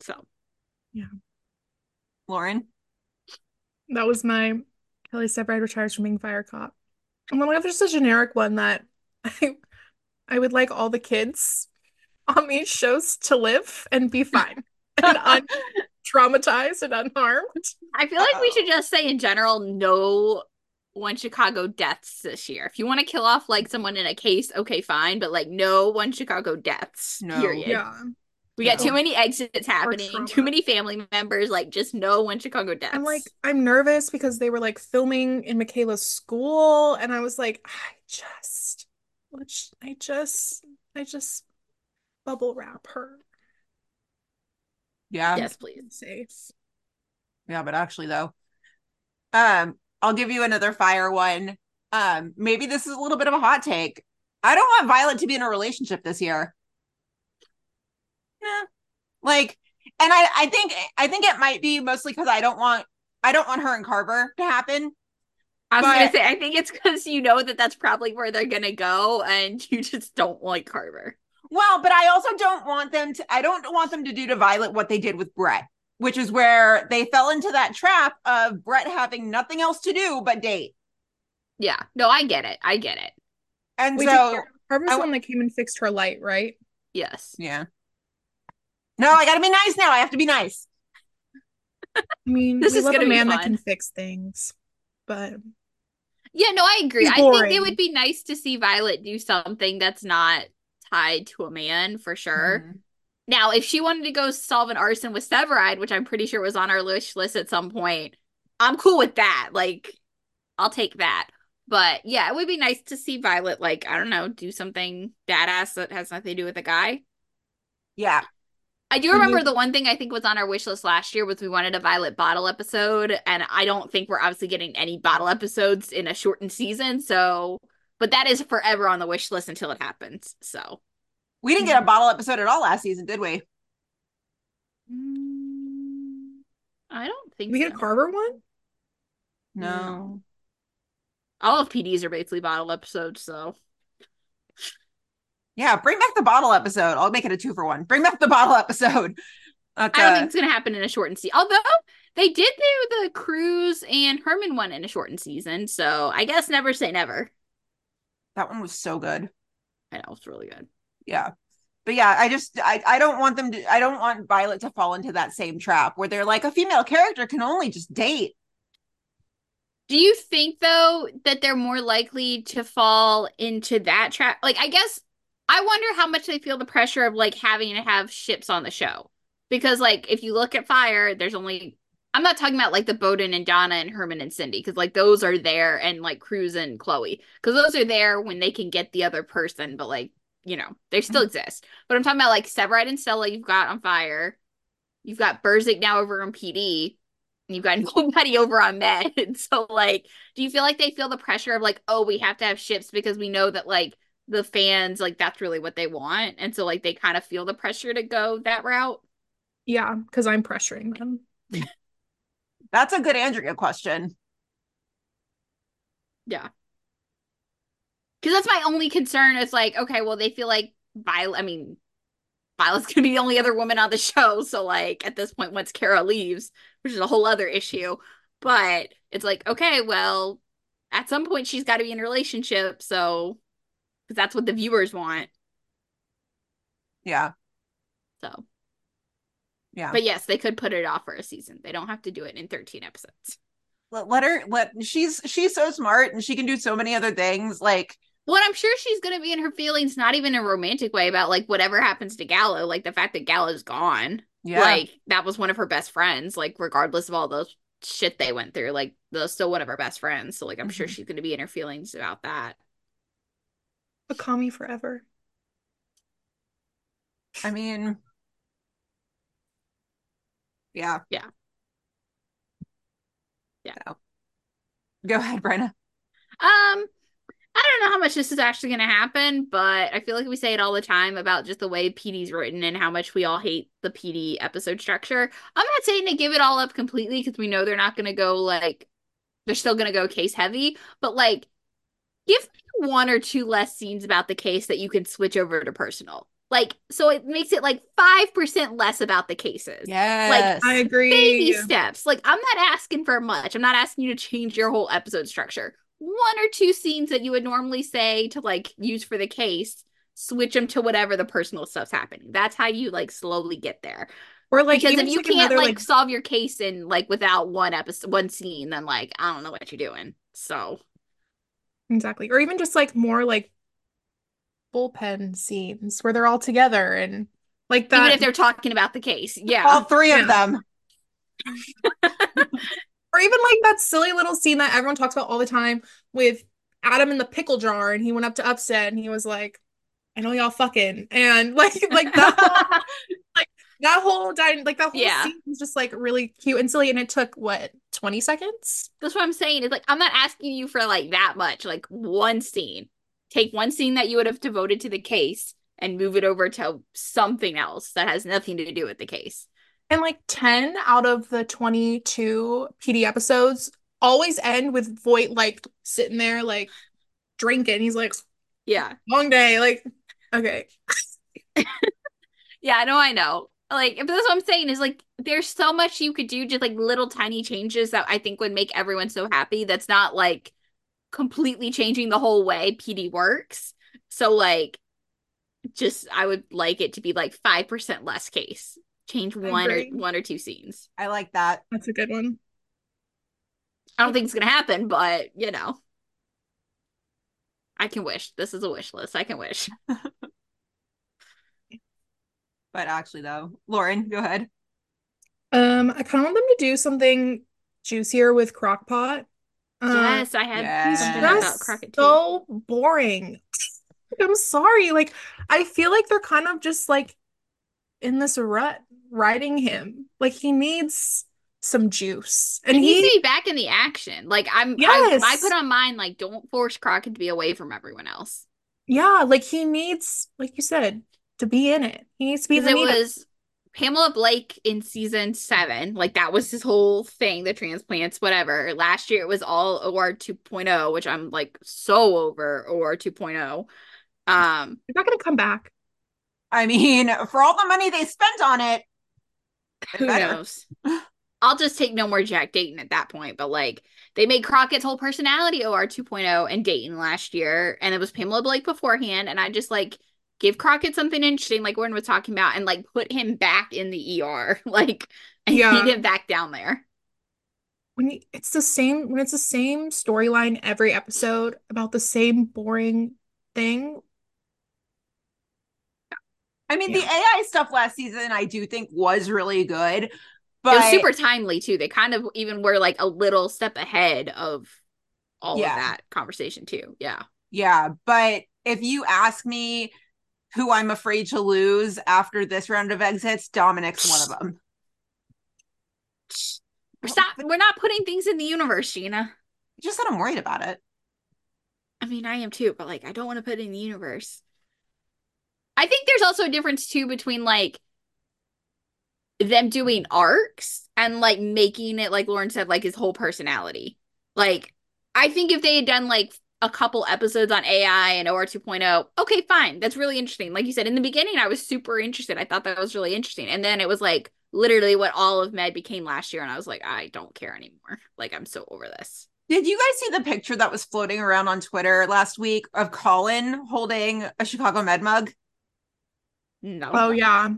So Yeah. Lauren. That was my Kelly Severide retires from being fire cop. And then I have just a generic one that (laughs) I I would like all the kids on these shows to live and be fine (laughs) and untraumatized and unharmed. I feel like we Uh-oh. should just say in general, no one Chicago deaths this year. If you want to kill off like someone in a case, okay, fine, but like no one Chicago deaths. No. Period. Yeah. We got No. too many exits happening, too many family members. Like just no one Chicago deaths. I'm like, I'm nervous because they were like filming in Michaela's school, and I was like, I just, let's, I just, I just bubble wrap her Yeah. yes, please. safe. Yeah, but actually though, um, I'll give you another fire one. Um, maybe this is a little bit of a hot take. I don't want Violet to be in a relationship this year. Yeah. Like, and I, I think, I think it might be mostly because I don't want, I don't want her and Carver to happen. I was gonna say, I think it's because you know that that's probably where they're gonna go, and (laughs) you just don't like Carver. Well, but I also don't want them to, I don't want them to do to Violet what they did with Brett, which is where they fell into that trap of Brett having nothing else to do but date. Yeah, no, I get it. I get it. And Wait, so, did Carver's I the one that came and fixed her light, right? Yes. yeah. No, I gotta be nice now. I have to be nice. I mean, This we is love gonna a be man that can fix things, but Yeah, no, I agree. I think it would be nice to see Violet do something that's not tied to a man for sure. Mhm. Now, if she wanted to go solve an arson with Severide, which I'm pretty sure was on our wish list at some point, I'm cool with that. Like, I'll take that. But yeah, it would be nice to see Violet, like, I don't know, do something badass that has nothing to do with a guy. Yeah. I do remember you- the one thing I think was on our wish list last year was we wanted a Violet bottle episode, and I don't think we're obviously getting any bottle episodes in a shortened season. So, but that is forever on the wish list until it happens. So, We didn't get a bottle episode at all last season, did we? Mm, I don't think we so. get a Carver one? No. All of PDs are basically bottle episodes, so Yeah, bring back the bottle episode. I'll make it a two for one. Bring back the bottle episode. Okay. I don't think it's gonna happen in a shortened season. Although they did do the Cruz and Herman one in a shortened season, so I guess never say never. That one was so good. I know it's really good. Yeah. But yeah, I just I, I don't want them to I don't want Violet to fall into that same trap where they're like a female character can only just date. Do you think though that they're more likely to fall into that trap? Like, I guess I wonder how much they feel the pressure of like having to have ships on the show. Because like if you look at Fire, there's only I'm not talking about like the Bowden and Donna and Herman and Cindy because like those are there and like Cruz and Chloe because those are there when they can get the other person, but like you know they still mm-hmm. exist. But I'm talking about like Severide and Stella you've got on Fire, you've got Burzek now over on PD, and you've got (laughs) nobody over on Med. (laughs) So like, do you feel like they feel the pressure of like, oh, we have to have ships because we know that like the fans like that's really what they want, and so like they kind of feel the pressure to go that route? Yeah, because I'm pressuring them. (laughs) That's a good Andrea question. Yeah. Because that's my only concern is like, okay, well, they feel like Violet, I mean, Violet's going to be the only other woman on the show. So, like, at this point, once Kara leaves, which is a whole other issue, but it's like, okay, well, at some point, she's got to be in a relationship. So, because that's what the viewers want. Yeah. So, Yeah. but yes, they could put it off for a season. They don't have to do it in 13 episodes. let, let her let she's she's so smart and she can do so many other things. Like Well, I'm sure she's gonna be in her feelings, not even in a romantic way about like whatever happens to Gallo, like the fact that Gallo's gone. yeah. Like that was one of her best friends, like regardless of all the shit they went through, like those still one of her best friends. So like I'm sure Mhm. she's gonna be in her feelings about that. But call me forever. I mean Yeah. Yeah. Yeah. So. Go ahead, Brenna. Um, I don't know how much this is actually going to happen, but I feel like we say it all the time about just the way PD's written and how much we all hate the PD episode structure. I'm not saying to give it all up completely because we know they're not going to go like they're still going to go case heavy, but like give me one or two less scenes about the case that you can switch over to personal. Like so it makes it like 5% less about the cases. Yes. Like, I agree. Baby steps. Like I'm not asking for much. I'm not asking you to change your whole episode structure. One or two scenes that you would normally say to like use for the case, switch them to whatever the personal stuff's happening. That's how you like slowly get there. Or like because if you like can't another, like, solve your case in like without one episode, one scene, then like I don't know what you're doing. So exactly. Or even just like more like bullpen scenes where they're all together and like that. even if they're talking about the case, yeah. All three of them. (laughs) Or even like that silly little scene that everyone talks about all the time with Adam in the pickle jar and he went up to Upstead and he was like, I know y'all fucking and (laughs) like like that whole (laughs) that whole like that whole Yeah. scene was just like really cute and silly and it took what 20 seconds? That's what I'm saying. It's like I'm not asking you for like that much. Like one scene. Take one scene that you would have devoted to the case and move it over to something else that has nothing to do with the case. And like 10 out of the 22 PD episodes always end with Voight like sitting there like drinking. He's like, Yeah. long day. Like, okay. (laughs) Yeah, I know, I know. Like, but that's what I'm saying is like there's so much you could do, just like little tiny changes that I think would make everyone so happy. That's not like completely changing the whole way PD works. So like just I would like it to be like five percent less case. Change one or one or two scenes. I like that. That's a good one. I don't think it's gonna happen, but you know. I can wish. This is a wish list. I can wish. (laughs) But actually though, Lauren, go ahead. Um, I kind of want them to do something juicier with Crockpot. Uh, yes, I had yes. something just about Crockett too. so boring. (laughs) I'm sorry. Like, I feel like they're kind of just like in this rut riding him. Like he needs some juice. And he needs to be back in the action. Like I'm, Yes. I, I put on mine like don't force Crockett to be away from everyone else. yeah, like he needs, like you said, to be in it. He needs to be Because the it was Pamela Blake in season seven. Like that was his whole thing, the transplants, whatever. Last year it was all OR 2.0, which I'm like so over OR 2.0. Um, He's not gonna come back. I mean, for all the money they spent on it, it who better. knows? (laughs) I'll just take no more Jack Dayton at that point. But like they made Crockett's whole personality OR 2.0 and Dayton last year, and it was Pamela Blake beforehand. And I just like give Crockett something interesting, like Lauren was talking about, and like put him back in the ER. (laughs) Like and Yeah. need him back down there. When you, it's the same when it's the same storyline every episode about the same boring thing. I mean, the AI stuff last season, I do think was really good, it was super timely too. They kind of even were like a little step ahead of all Yeah. of that conversation too. Yeah. yeah. But if you ask me who I'm afraid to lose after this round of exits, Dominic's one of (sighs) them. We're stop we're not putting things in the universe, Gina. Just that I'm worried about it. I mean, I am too, but like I don't want to put it in the universe. I think there's also a difference too between like them doing arcs and like making it like Lauren said, like his whole personality. Like, I think if they had done like a couple episodes on AI and OR 2.0, okay, fine. That's really interesting. Like you said, in the beginning, I was super interested. I thought that was really interesting. And then it was like literally what all of Med became last year. And I was like, I don't care anymore. Like, I'm so over this. Did you guys see the picture that was floating around on Twitter last week of Colin holding a Chicago Med mug? No. Oh yeah.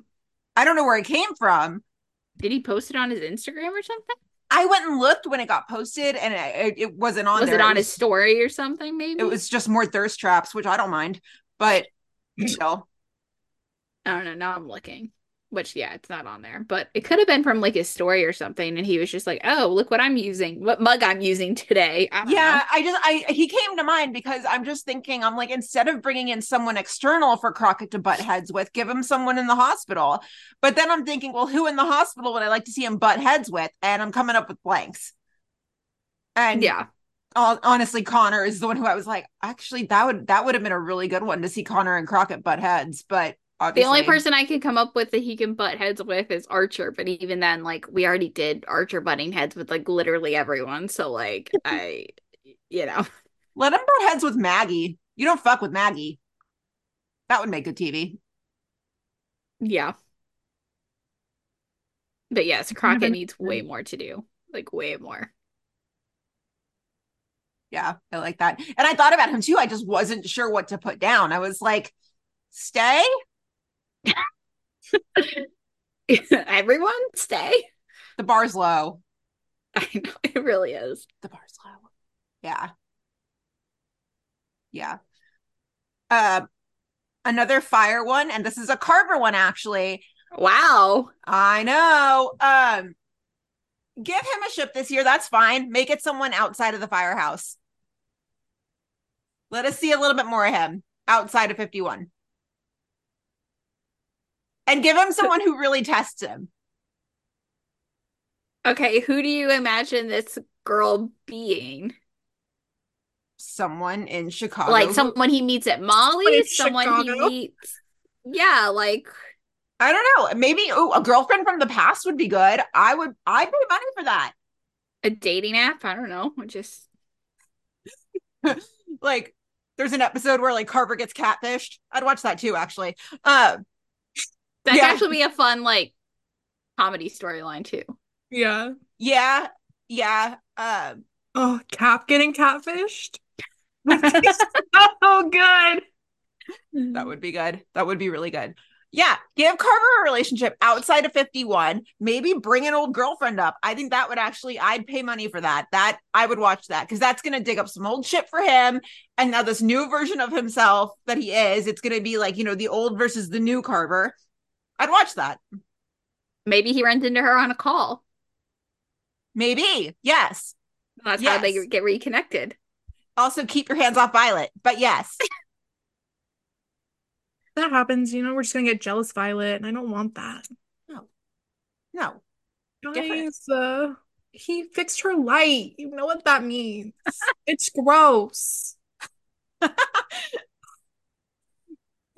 I don't know where it came from. Did he post it on his Instagram or something? I went and looked when it got posted, and it, it wasn't on was there. it on was, his story or something? Maybe It was just more thirst traps, which I don't mind, but (clears throat) still. I don't know. Now I'm looking. Which yeah, it's not on there, but it could have been from like his story or something, and he was just like, "Oh, look what I'm using, what mug I'm using today." I Yeah, know. I just I he came to mind because I'm just thinking I'm like instead of bringing in someone external for Crockett to butt heads with, give him someone in the hospital. But then I'm thinking, well, who in the hospital would I like to see him butt heads with? And I'm coming up with blanks. And yeah. honestly, Connor is the one who I was like, actually, that would that would have been a really good one to see Connor and Crockett butt heads. But The only person I can come up with that he can butt heads with is Archer, but even then, like we already did Archer butting heads with like literally everyone. So like (laughs) I, you know, let him butt heads with Maggie. You don't fuck with Maggie. That would make good TV. yeah. But yes, Crockett needs way more to do, like way more. Yeah, I like that. And I thought about him too. I just wasn't sure what to put down. I was like, stay? (laughs) Everyone stay. The bar's low. (laughs) I know it really is. The bar's low. Yeah. Yeah. Uh another fire one, and this is a Carver one actually. Wow. I know. Um give him a ship this year. That's fine. Make it someone outside of the firehouse. Let us see a little bit more of him outside of 51. And give him someone who really tests him. Okay, who do you imagine this girl being? Someone in Chicago. Like someone he meets at in Molly's, someone Chicago? he meets. Yeah, like I don't know. Maybe ooh, a girlfriend from the past would be good. I would I'd pay money for that. a dating app. I don't know. Just (laughs) like there's an episode where like Carver gets catfished. I'd watch that too, actually. Uh that Yeah. actually be a fun like comedy storyline too. Yeah. yeah, yeah. Um Oh, Cap getting catfished. (laughs) oh, good. that would be good. That would be really good. Yeah, give Carver a relationship outside of 51. Maybe bring an old girlfriend up. I think that would actually, I'd pay money for that. That I would watch that because that's going to dig up some old shit for him. And now this new version of himself that he is, it's going to be like, you know, the old versus the new Carver. I'd watch that. Maybe he runs into her on a call. Maybe. Yes. That's how they get reconnected. Also, keep your hands off Violet. But yes. That happens, you know, we're just gonna get jealous Violet, and I don't want that. No. No. Guys, uh, he fixed her light. You know what that means. (laughs) it's gross. (laughs)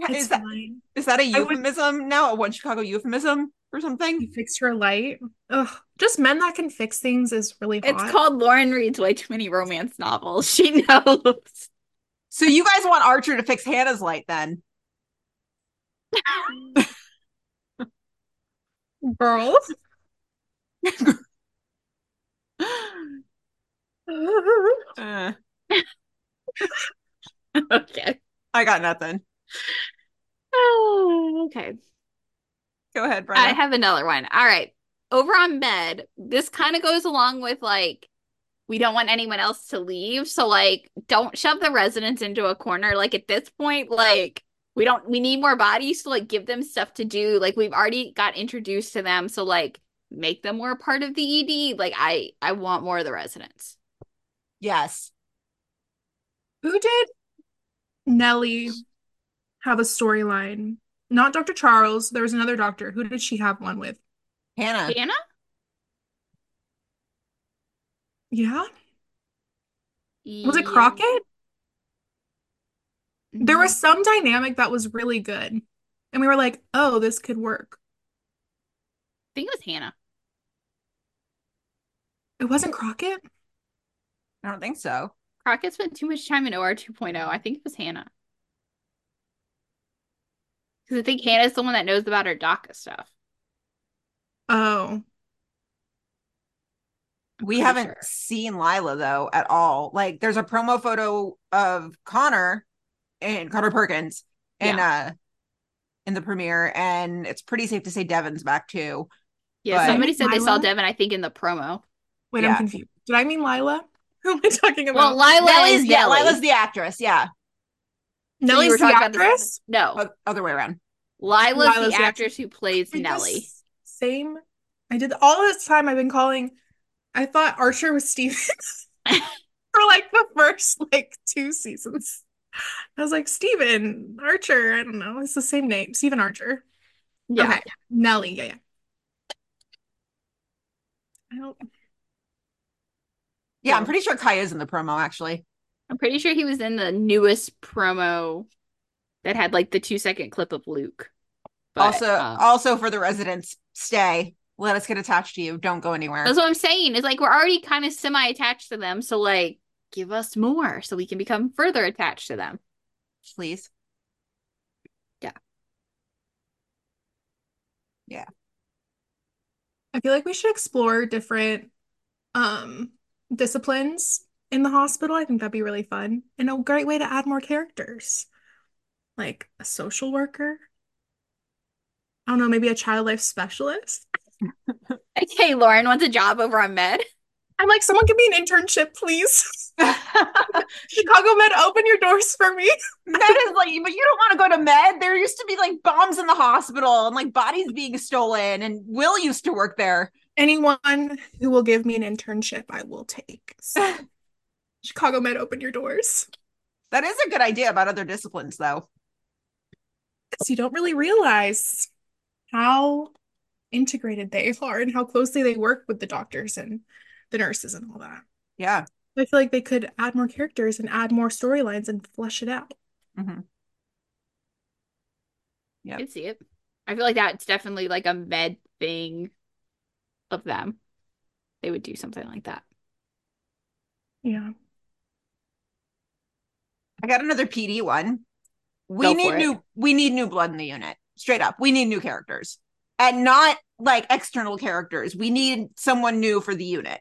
Okay. It's Is that- fine. Is that a I would- euphemism now? A one Chicago euphemism or something? You fixed her light. Ugh. Just men that can fix things is really hot. It's called Lauren reads way too many romance novels. (laughs) She knows. So you guys want Archer to fix Hannah's light then? girls. Uh, (laughs) (laughs) okay. I got nothing. (laughs) Oh, okay. Go ahead, Brian. I have another one. All right. Over on Med, this kind of goes along with like we don't want anyone else to leave. So like don't shove the residents into a corner. Like at this point, like we don't we need more bodies to like give them stuff to do. Like we've already got introduced to them. So like make them more part of the ED. Like I I want more of the residents. yes. Who did Nellie have a storyline? Not Dr. Charles. There was another doctor. Who did she have one with? Hannah. Hannah? Yeah. Was it Yeah. Crockett? There was some dynamic that was really good. And we were like, oh, this could work. I think it was Hannah. It wasn't Crockett? I don't think so. Crockett spent too much time in OR 2.0. I think it was Hannah. Because I think Hannah's the one that knows about her DACA stuff. Oh. We haven't sure. seen Lila though at all. Like there's a promo photo of Connor and Connor Perkins in uh in the premiere, and it's pretty safe to say Devin's back too. Yeah, But- somebody said they saw Devin, I think, in the promo. Wait, Yeah. I'm confused. Did I mean Lila? (laughs) Who am I talking about? Well. Lila Nelly's is yeah, Lila's the actress, yeah. You Nellie's were the talking about the- actress? No, other way around. Lila's, Lila's the the actress who plays Wait, Nelly. Same. I did all this time I've been calling. I thought Archer was Steven (laughs) for like the first like two seasons. I was like, Steven Archer. I don't know. It's the same name. Steven Archer. Yeah. Okay. Nellie. Yeah, yeah. I don't. Yeah, I'm pretty sure Kaya's in the promo actually. I'm pretty sure he was in the newest promo that had like the two second clip of Luke. But, also, uh, also for the residents, stay. Let us get attached to you. Don't go anywhere. that's what I'm saying. Is like we're already kind of semi attached to them. So, like, give us more so we can become further attached to them. Please. Yeah. Yeah. I feel like we should explore different um disciplines in the hospital. I think that'd be really fun and a great way to add more characters. Like a social worker. I don't know, maybe a child life specialist. (laughs) Okay, Lauren wants a job over on Med. I'm like, someone give me an internship, please. (laughs) Chicago Med, open your doors for me. (laughs) Med is like, but you don't want to go to Med. There used to be like bombs in the hospital and like bodies being stolen. And Will used to work there. Anyone who will give me an internship, I will take. So, Chicago Med, open your doors. That is a good idea about other disciplines, though. Because you don't really realize how integrated they are and how closely they work with the doctors and the nurses and all that. Yeah. I feel like they could add more characters and add more storylines and flesh it out. Mhm. I can see it. I feel like that's definitely like a Med thing of them. They would do something like that. Yeah. I got another PD one. We Go need it. new we need new blood in the unit. Straight up. We need new characters. And not like external characters. We need someone new for the unit.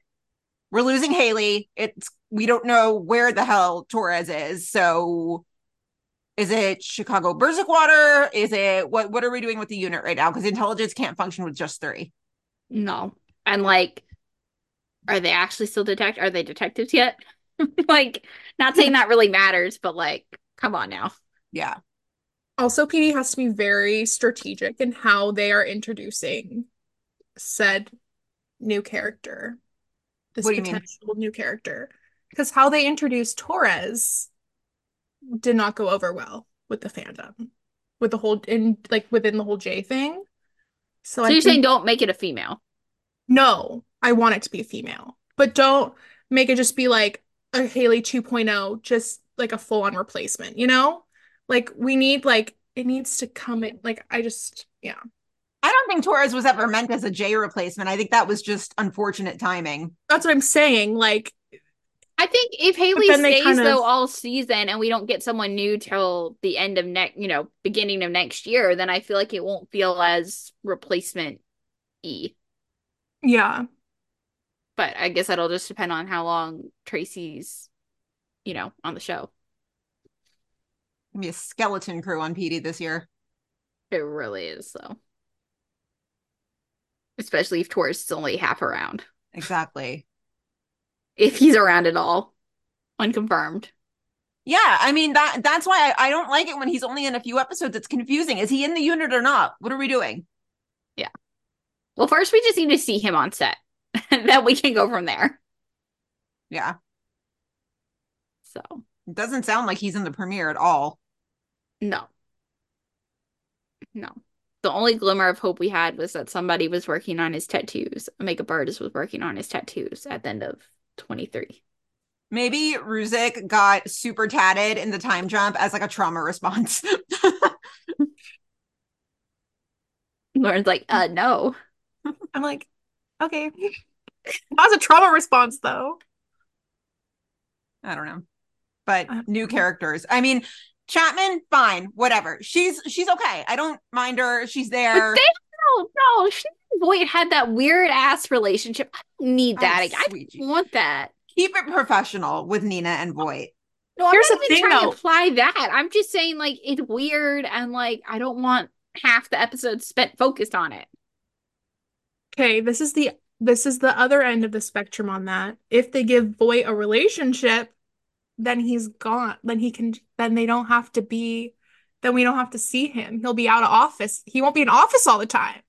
We're losing Hailey. It's we don't know where the hell Torres is. So is it Chicago Water? Is it what what are we doing with the unit right now? Because intelligence can't function with just three. No. And like, are they actually still detect? Are they detectives yet? (laughs) like, not saying that really matters, but like, come on now. Yeah. Also, PD has to be very strategic in how they are introducing said new character. This What do you mean? potential new character. Because how they introduced Torres did not go over well with the fandom. With the whole in like within the whole Jay thing. So, So you're think saying don't make it a female? no, I want it to be a female. But don't make it just be like a Hailey 2.0, just like a full-on replacement, you know? Like we need like it needs to come in. Like I just yeah. I don't think Torres was ever meant as a Jay replacement. I think that was just unfortunate timing. That's what I'm saying. Like I think if Hailey stays kind of- though all season and we don't get someone new till the end of next, you know, beginning of next year, then I feel like it won't feel as replacement e. yeah. But I guess that'll just depend on how long Tracy's, you know, on the show. Gonna be a skeleton crew on PD this year. It really is though. Especially if Torres is only half around. Exactly. If he's around at all. Unconfirmed. Yeah, I mean that that's why I, I don't like it when he's only in a few episodes. It's confusing. Is he in the unit or not? What are we doing? Yeah. Well, first we just need to see him on set. (laughs) then we can go from there. Yeah. So It doesn't sound like he's in the premiere at all. No. No. The only glimmer of hope we had was that somebody was working on his tattoos. A makeup artist was working on his tattoos at the end of 23. Maybe Ruzek got super tatted in the time jump as like a trauma response. (laughs) Lauren's like, uh, no. (laughs) I'm like, okay. That was a trauma response though. I don't know. But Uh, new characters. I mean, Chapman, fine, whatever. She's she's okay. I don't mind her. She's there. But they no, no. She and Voight had that weird ass relationship. I don't need Oh, that. I, I don't want that. Keep it professional with Nina and Voight. No, I'm Here's not even thing, trying though. to apply that. I'm just saying, like, it's weird and like I don't want half the episode spent focused on it. Okay, this is the this is the other end of the spectrum on that. If they give boy a relationship, then he's gone. Then he can then they don't have to be then we don't have to see him. He'll be out of office. He won't be in office all the time.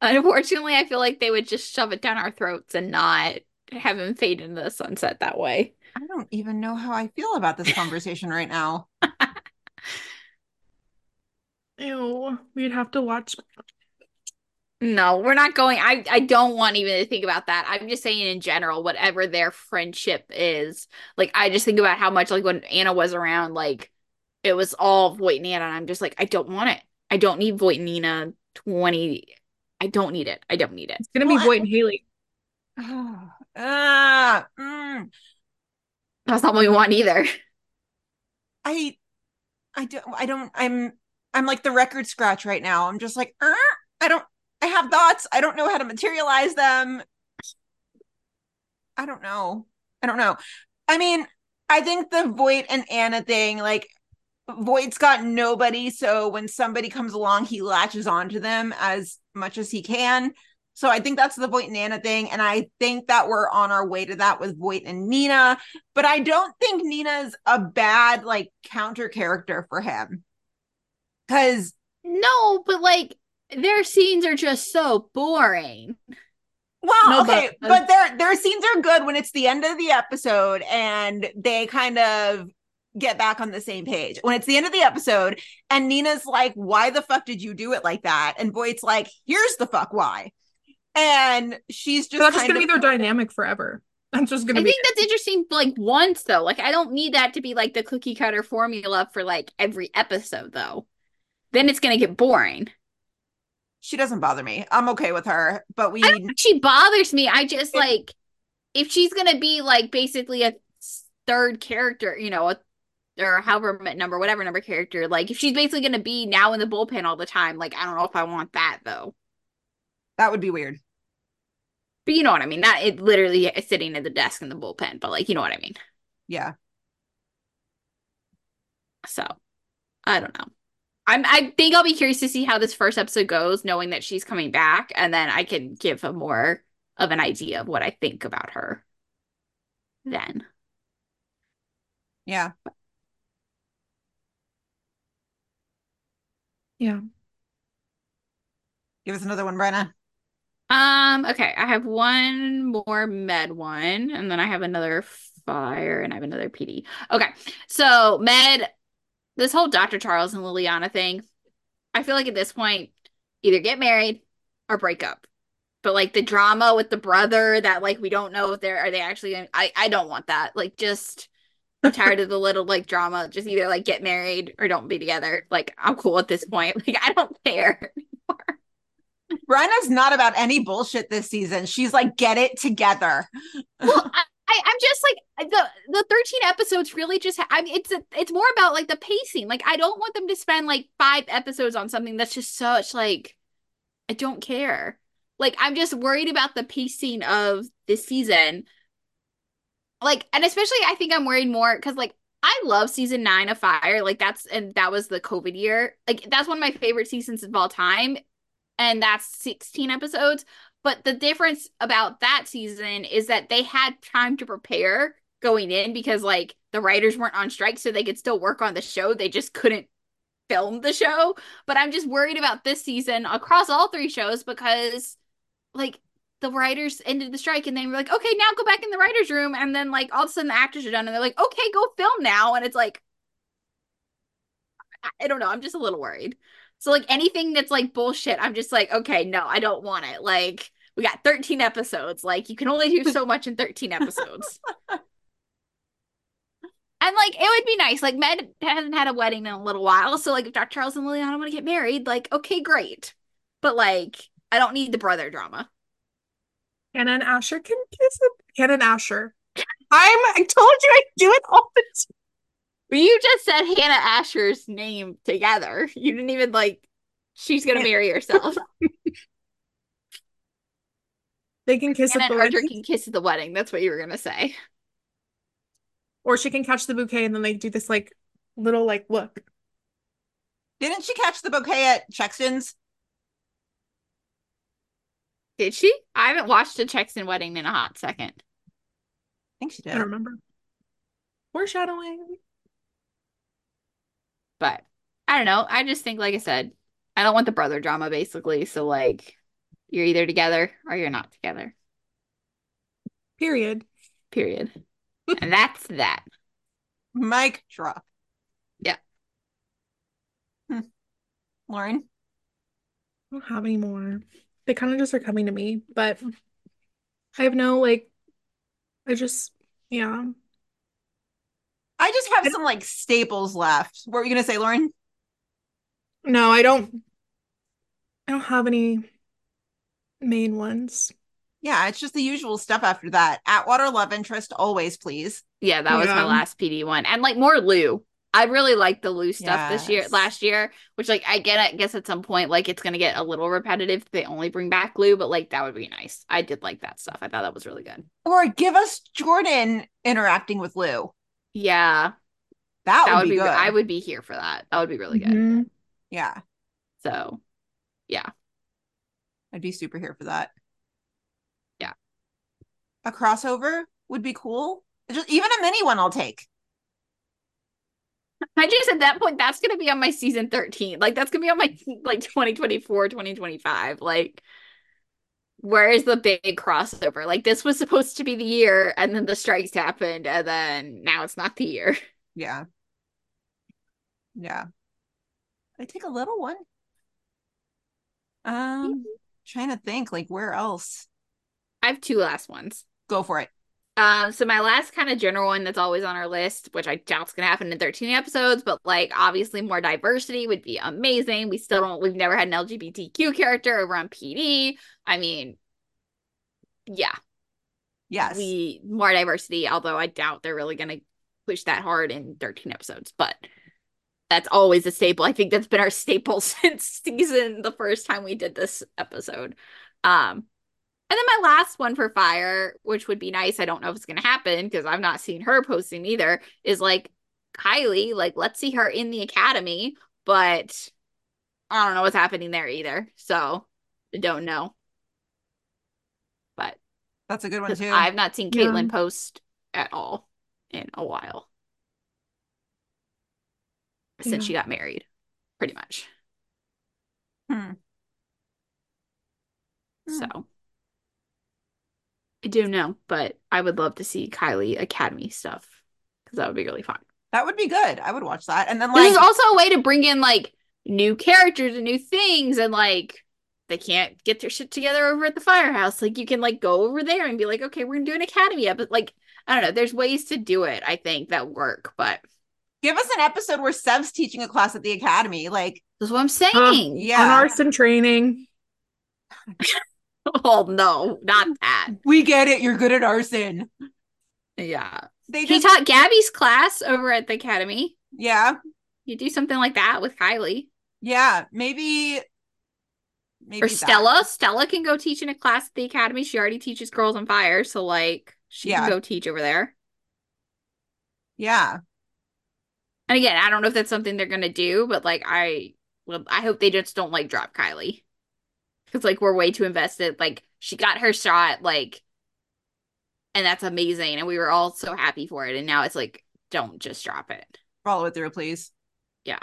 Unfortunately, I feel like they would just shove it down our throats and not have him fade into the sunset that way. I don't even know how I feel about this conversation right now. (laughs) Ew, we'd have to watch. No, we're not going. I I don't want even to think about that. I'm just saying in general, whatever their friendship is, like I just think about how much like when Anna was around, like it was all Voight and Anna, and I'm just like, I don't want it. I don't need Voight and Nina 20. I don't need it. I don't need it. It's gonna be Well, Voight and Hailey. (sighs) Ah, mm, That's not what we want either. I I don't I don't I'm I'm like the record scratch right now. I'm just like, "Er, I don't I have thoughts. I don't know how to materialize them. I don't know. I don't know. I mean, I think the Voight and Anna thing, like Voight's got nobody, so when somebody comes along, he latches onto them as much as he can. So I think that's the Voight and Anna thing, and I think that we're on our way to that with Voight and Nina. But I don't think Nina's a bad like counter character for him, because No, but like their scenes are just so boring. Well, No, okay, but- uh, but, their their scenes are good when it's the end of the episode and they kind of get back on the same page. When it's the end of the episode and Nina's like, "Why the fuck did you do it like that?" and Voight's like, "Here's the fuck why," and she's just That's just gonna be their dynamic forever. That's just gonna I be think that's interesting, like once though. Like I don't need that to be like the cookie cutter formula for like every episode though. Then it's gonna get boring. She doesn't bother me. I'm okay with her, but we she bothers me. I just like if she's gonna be like basically a third character, you know, a, or however number, whatever number character. Like if she's basically gonna be now in the bullpen all the time, like I don't know if I want that though. that would be weird. But you know what I mean. Not it literally is sitting at the desk in the bullpen, but like you know what I mean. Yeah. So I don't know. I'm I think I'll be curious to see how this first episode goes, knowing that she's coming back, and then I can give a more of an idea of what I think about her. Then Yeah. yeah. Give us another one, Brenna. Um, okay, I have one more med one, and then I have another fire, and I have another PD. Okay, so med, this whole Dr. Charles and Liliana thing, I feel like at this point, either get married or break up. But like the drama with the brother that like we don't know if they're are they actually gonna, I I don't want that. Like just I'm tired of the little like drama. Just either like get married or don't be together. Like I'm cool at this point. (laughs) Like I don't care. Brenna's not about any bullshit this season. She's like, get it together. Well, (laughs) I, I I'm just like the the 13 episodes really just. Ha- I mean, it's a, it's more about like the pacing. Like I don't want them to spend like five episodes on something that's just such like. I don't care. Like I'm just worried about the pacing of this season. Like, and especially I think I'm worried more because like I love season nine of Fire. Like that's and that was the COVID year. Like that's one of my favorite seasons of all time. And that's 16 episodes. But the difference about that season is that they had time to prepare going in because like the writers weren't on strike, so they could still work on the show. They just couldn't film the show. But I'm just worried about this season across all three shows because like the writers ended the strike and they were like, okay, now go back in the writer's room. And then like all of a sudden the actors are done and they're like, okay, go film now. And it's like, I, don't know. I'm just a little worried. So like anything that's like bullshit, I'm just like, okay, no, I don't want it. Like we got 13 episodes. Like you can only do so much in 13 (laughs) episodes. And like it would be nice. Like Med hasn't had a wedding in a little while. So like if Dr. Charles and Liliana want to get married, like, okay, great. But like I don't need the brother drama. Hannah and Asher can kiss. Hannah and Asher. I'm. I told you I do it all the time. You just said Hannah Asher's name together. You didn't even like she's gonna marry herself. (laughs) They can kiss Hannah at the and Arthur wedding, can kiss at the wedding. That's what you were gonna say. or she can catch the bouquet and then they do this like little like look. Didn't she catch the bouquet at Chexton's? Did she? I haven't watched a Chexton wedding in a hot second. I think she I did. don't remember. Foreshadowing. But I don't know. I just think, like I said, I don't want the brother drama basically. So like you're either together or you're not together. Period. Period. (laughs) and that's that. Mic drop. Yeah. Hmm. Lauren? I don't have any more. They kind of just are coming to me, but I have no like. I just yeah. I just have some like staples left. What were you gonna say, Lauren? No, I don't. I don't have any main ones. Yeah, it's just the usual stuff after that. Atwater love interest, always, please. Yeah, that was my last PD one. And like more Lou. I really like the Lou stuff this year, last year, which like I get I guess at some point like it's gonna get a little repetitive they only bring back Lou, but like that would be nice. I did like that stuff. I thought that was really good. Or give us Jordan interacting with Lou. Yeah. That, that would, would be, be good. I would be here for that. That would be really good. Mhm. Yeah, So I'd be super here for that. Yeah. A crossover would be cool. Just even a mini one I'll take. I just at that point that's gonna be on my season 13. Like that's gonna be on my like 2024, 2025. Like where is the big crossover? Like this was supposed to be the year and then the strikes happened and then now it's not the year. (laughs) Yeah. Yeah. I take a little one. Um trying to think like where else? I have two last ones. Go for it. Um, so my last kind of general one that's always on our list, which I doubt's gonna happen in 13 episodes, but like obviously more diversity would be amazing. We still don't, we've never had an LGBTQ character over on PD. I mean, yeah, Yes. we more diversity, although I doubt they're really gonna push that hard in 13 episodes, but that's always a staple. I think that's been our staple (laughs) since season the first time we did this episode. Um, and then my last one for Fire, which would be nice, I don't know if it's gonna happen because I've not seen her posting either, is like Kylie, like let's see her in the academy, but I don't know what's happening there either. So don't know. But That's a good one, too. I've not seen Yeah. Caitlin post at all in a while. Since Yeah. she got married, pretty much. Hmm. Hmm. So I do know, but I would love to see Kylie Academy stuff because that would be really fun. That would be good. I would watch that. And then This like is also a way to bring in like new characters and new things and like they can't get their shit together over at the firehouse. Like you can like go over there and be like, okay, we're gonna do an academy But Like I don't know. There's ways to do it, I think, that work, but Give us an episode where Sev's teaching a class at the academy. Like, that's what I'm saying. Uh, yeah. On arson training. (laughs) Oh no, not that. we get it. You're good at arson. Yeah. They He taught Gabby's class over at the academy. yeah, You do something like that with Kylie. yeah. Maybe, maybe or that. Stella. Stella can go teach in a class at the academy. She already teaches Girls on Fire, so like she Yeah. can go teach over there. Yeah, And again, I don't know if that's something they're gonna do, but like I well, I hope they just don't like drop Kylie. Cause like we're way too invested. Like she got her shot, like and that's amazing. And we were all so happy for it. And now it's like, don't just drop it. follow it through, please. Yeah.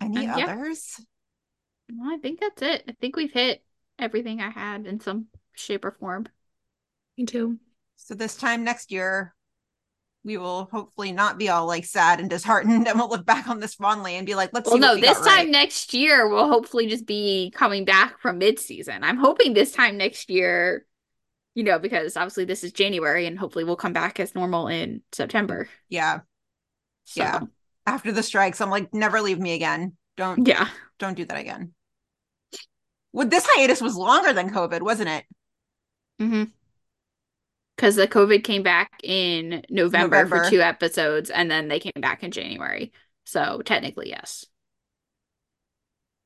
Any Uh, yeah. others? Well, I think that's it. I think we've hit everything I had in some shape or form. Me too. So this time next year, we will hopefully not be all like sad and disheartened, (laughs) and we'll look back on this fondly and be like, "Let's Well, see." no, we this time right. next year we'll hopefully just be coming back from mid-season. I'm hoping this time next year, you know, because obviously this is January and hopefully we'll come back as normal in September. yeah, So, Yeah. after the strikes, I'm like, never leave me again. Don't Yeah. don't do that again. Well, this hiatus was longer than COVID, wasn't it? Mm-hmm. Because the COVID came back in November, November. for two episodes and then they came back in January. So technically, yes.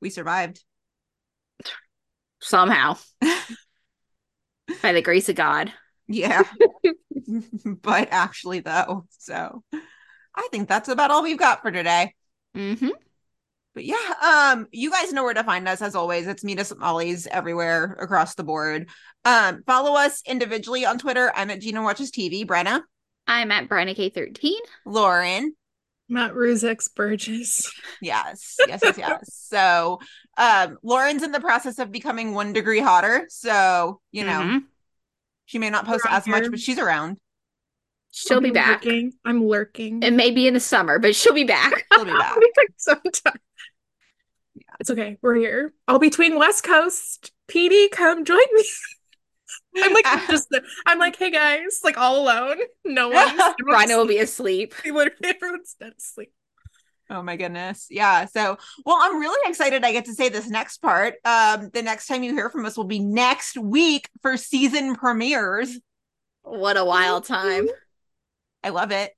We survived. Somehow. (laughs) By the grace of God. Yeah. (laughs) but actually though, so I think that's about all we've got for today. Mm-hmm. But yeah, um, you guys know where to find us as always. It's Meet Us at Molly's everywhere across the board. Um, follow us individually on Twitter. I'm at Gina Watches TV. Brenna, I'm at Brenna K13. Lauren. Matt Ruzek's Burgess. (laughs) Yes, yes, yes, yes. so um Lauren's in the process of becoming one degree hotter. So, you know, Mhm. she may not post Around as much, but she's around. She'll I'll be back. Lurking. I'm lurking. It may be in the summer, but she'll be back. She'll be back. (laughs) Sometime. It's okay. We're here. All between West Coast. PD, come join me. (laughs) I'm like (laughs) just I'm like, hey guys, like all alone. No one. (laughs) Rhino will be asleep. Literally everyone's dead asleep. Oh my goodness. Yeah. So, well, I'm really excited I get to say this next part. Um, the next time you hear from us will be next week for season premieres. What a wild time. I love it.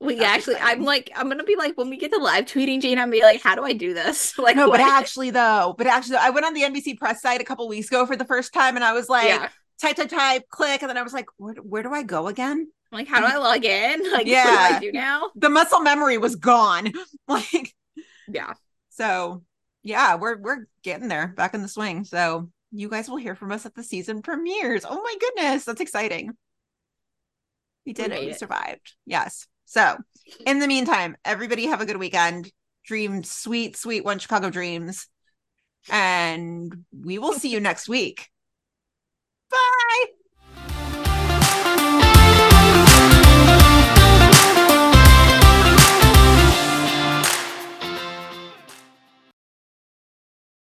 We That's actually, exciting. I'm like, I'm gonna be like, when we get to live tweeting Jane, I'm gonna be like, how do I do this? (laughs) Like, No, but actually though, but actually I went on the NBC press site a couple weeks ago for the first time and I was like, yeah. type, type, type, click, and then I was like, where, where do I go again? Like, how do I log in? (laughs) Like, what Yeah. do I do now? The muscle memory was gone. (laughs) like, Yeah. so yeah, we're we're getting there, back in the swing. So you guys will hear from us at the season premieres. Oh my goodness, that's exciting. We did We it. We it. survived. Yes. So in the meantime, everybody have a good weekend. Dream sweet, sweet one Chicago dreams. And we will see you next week. Bye.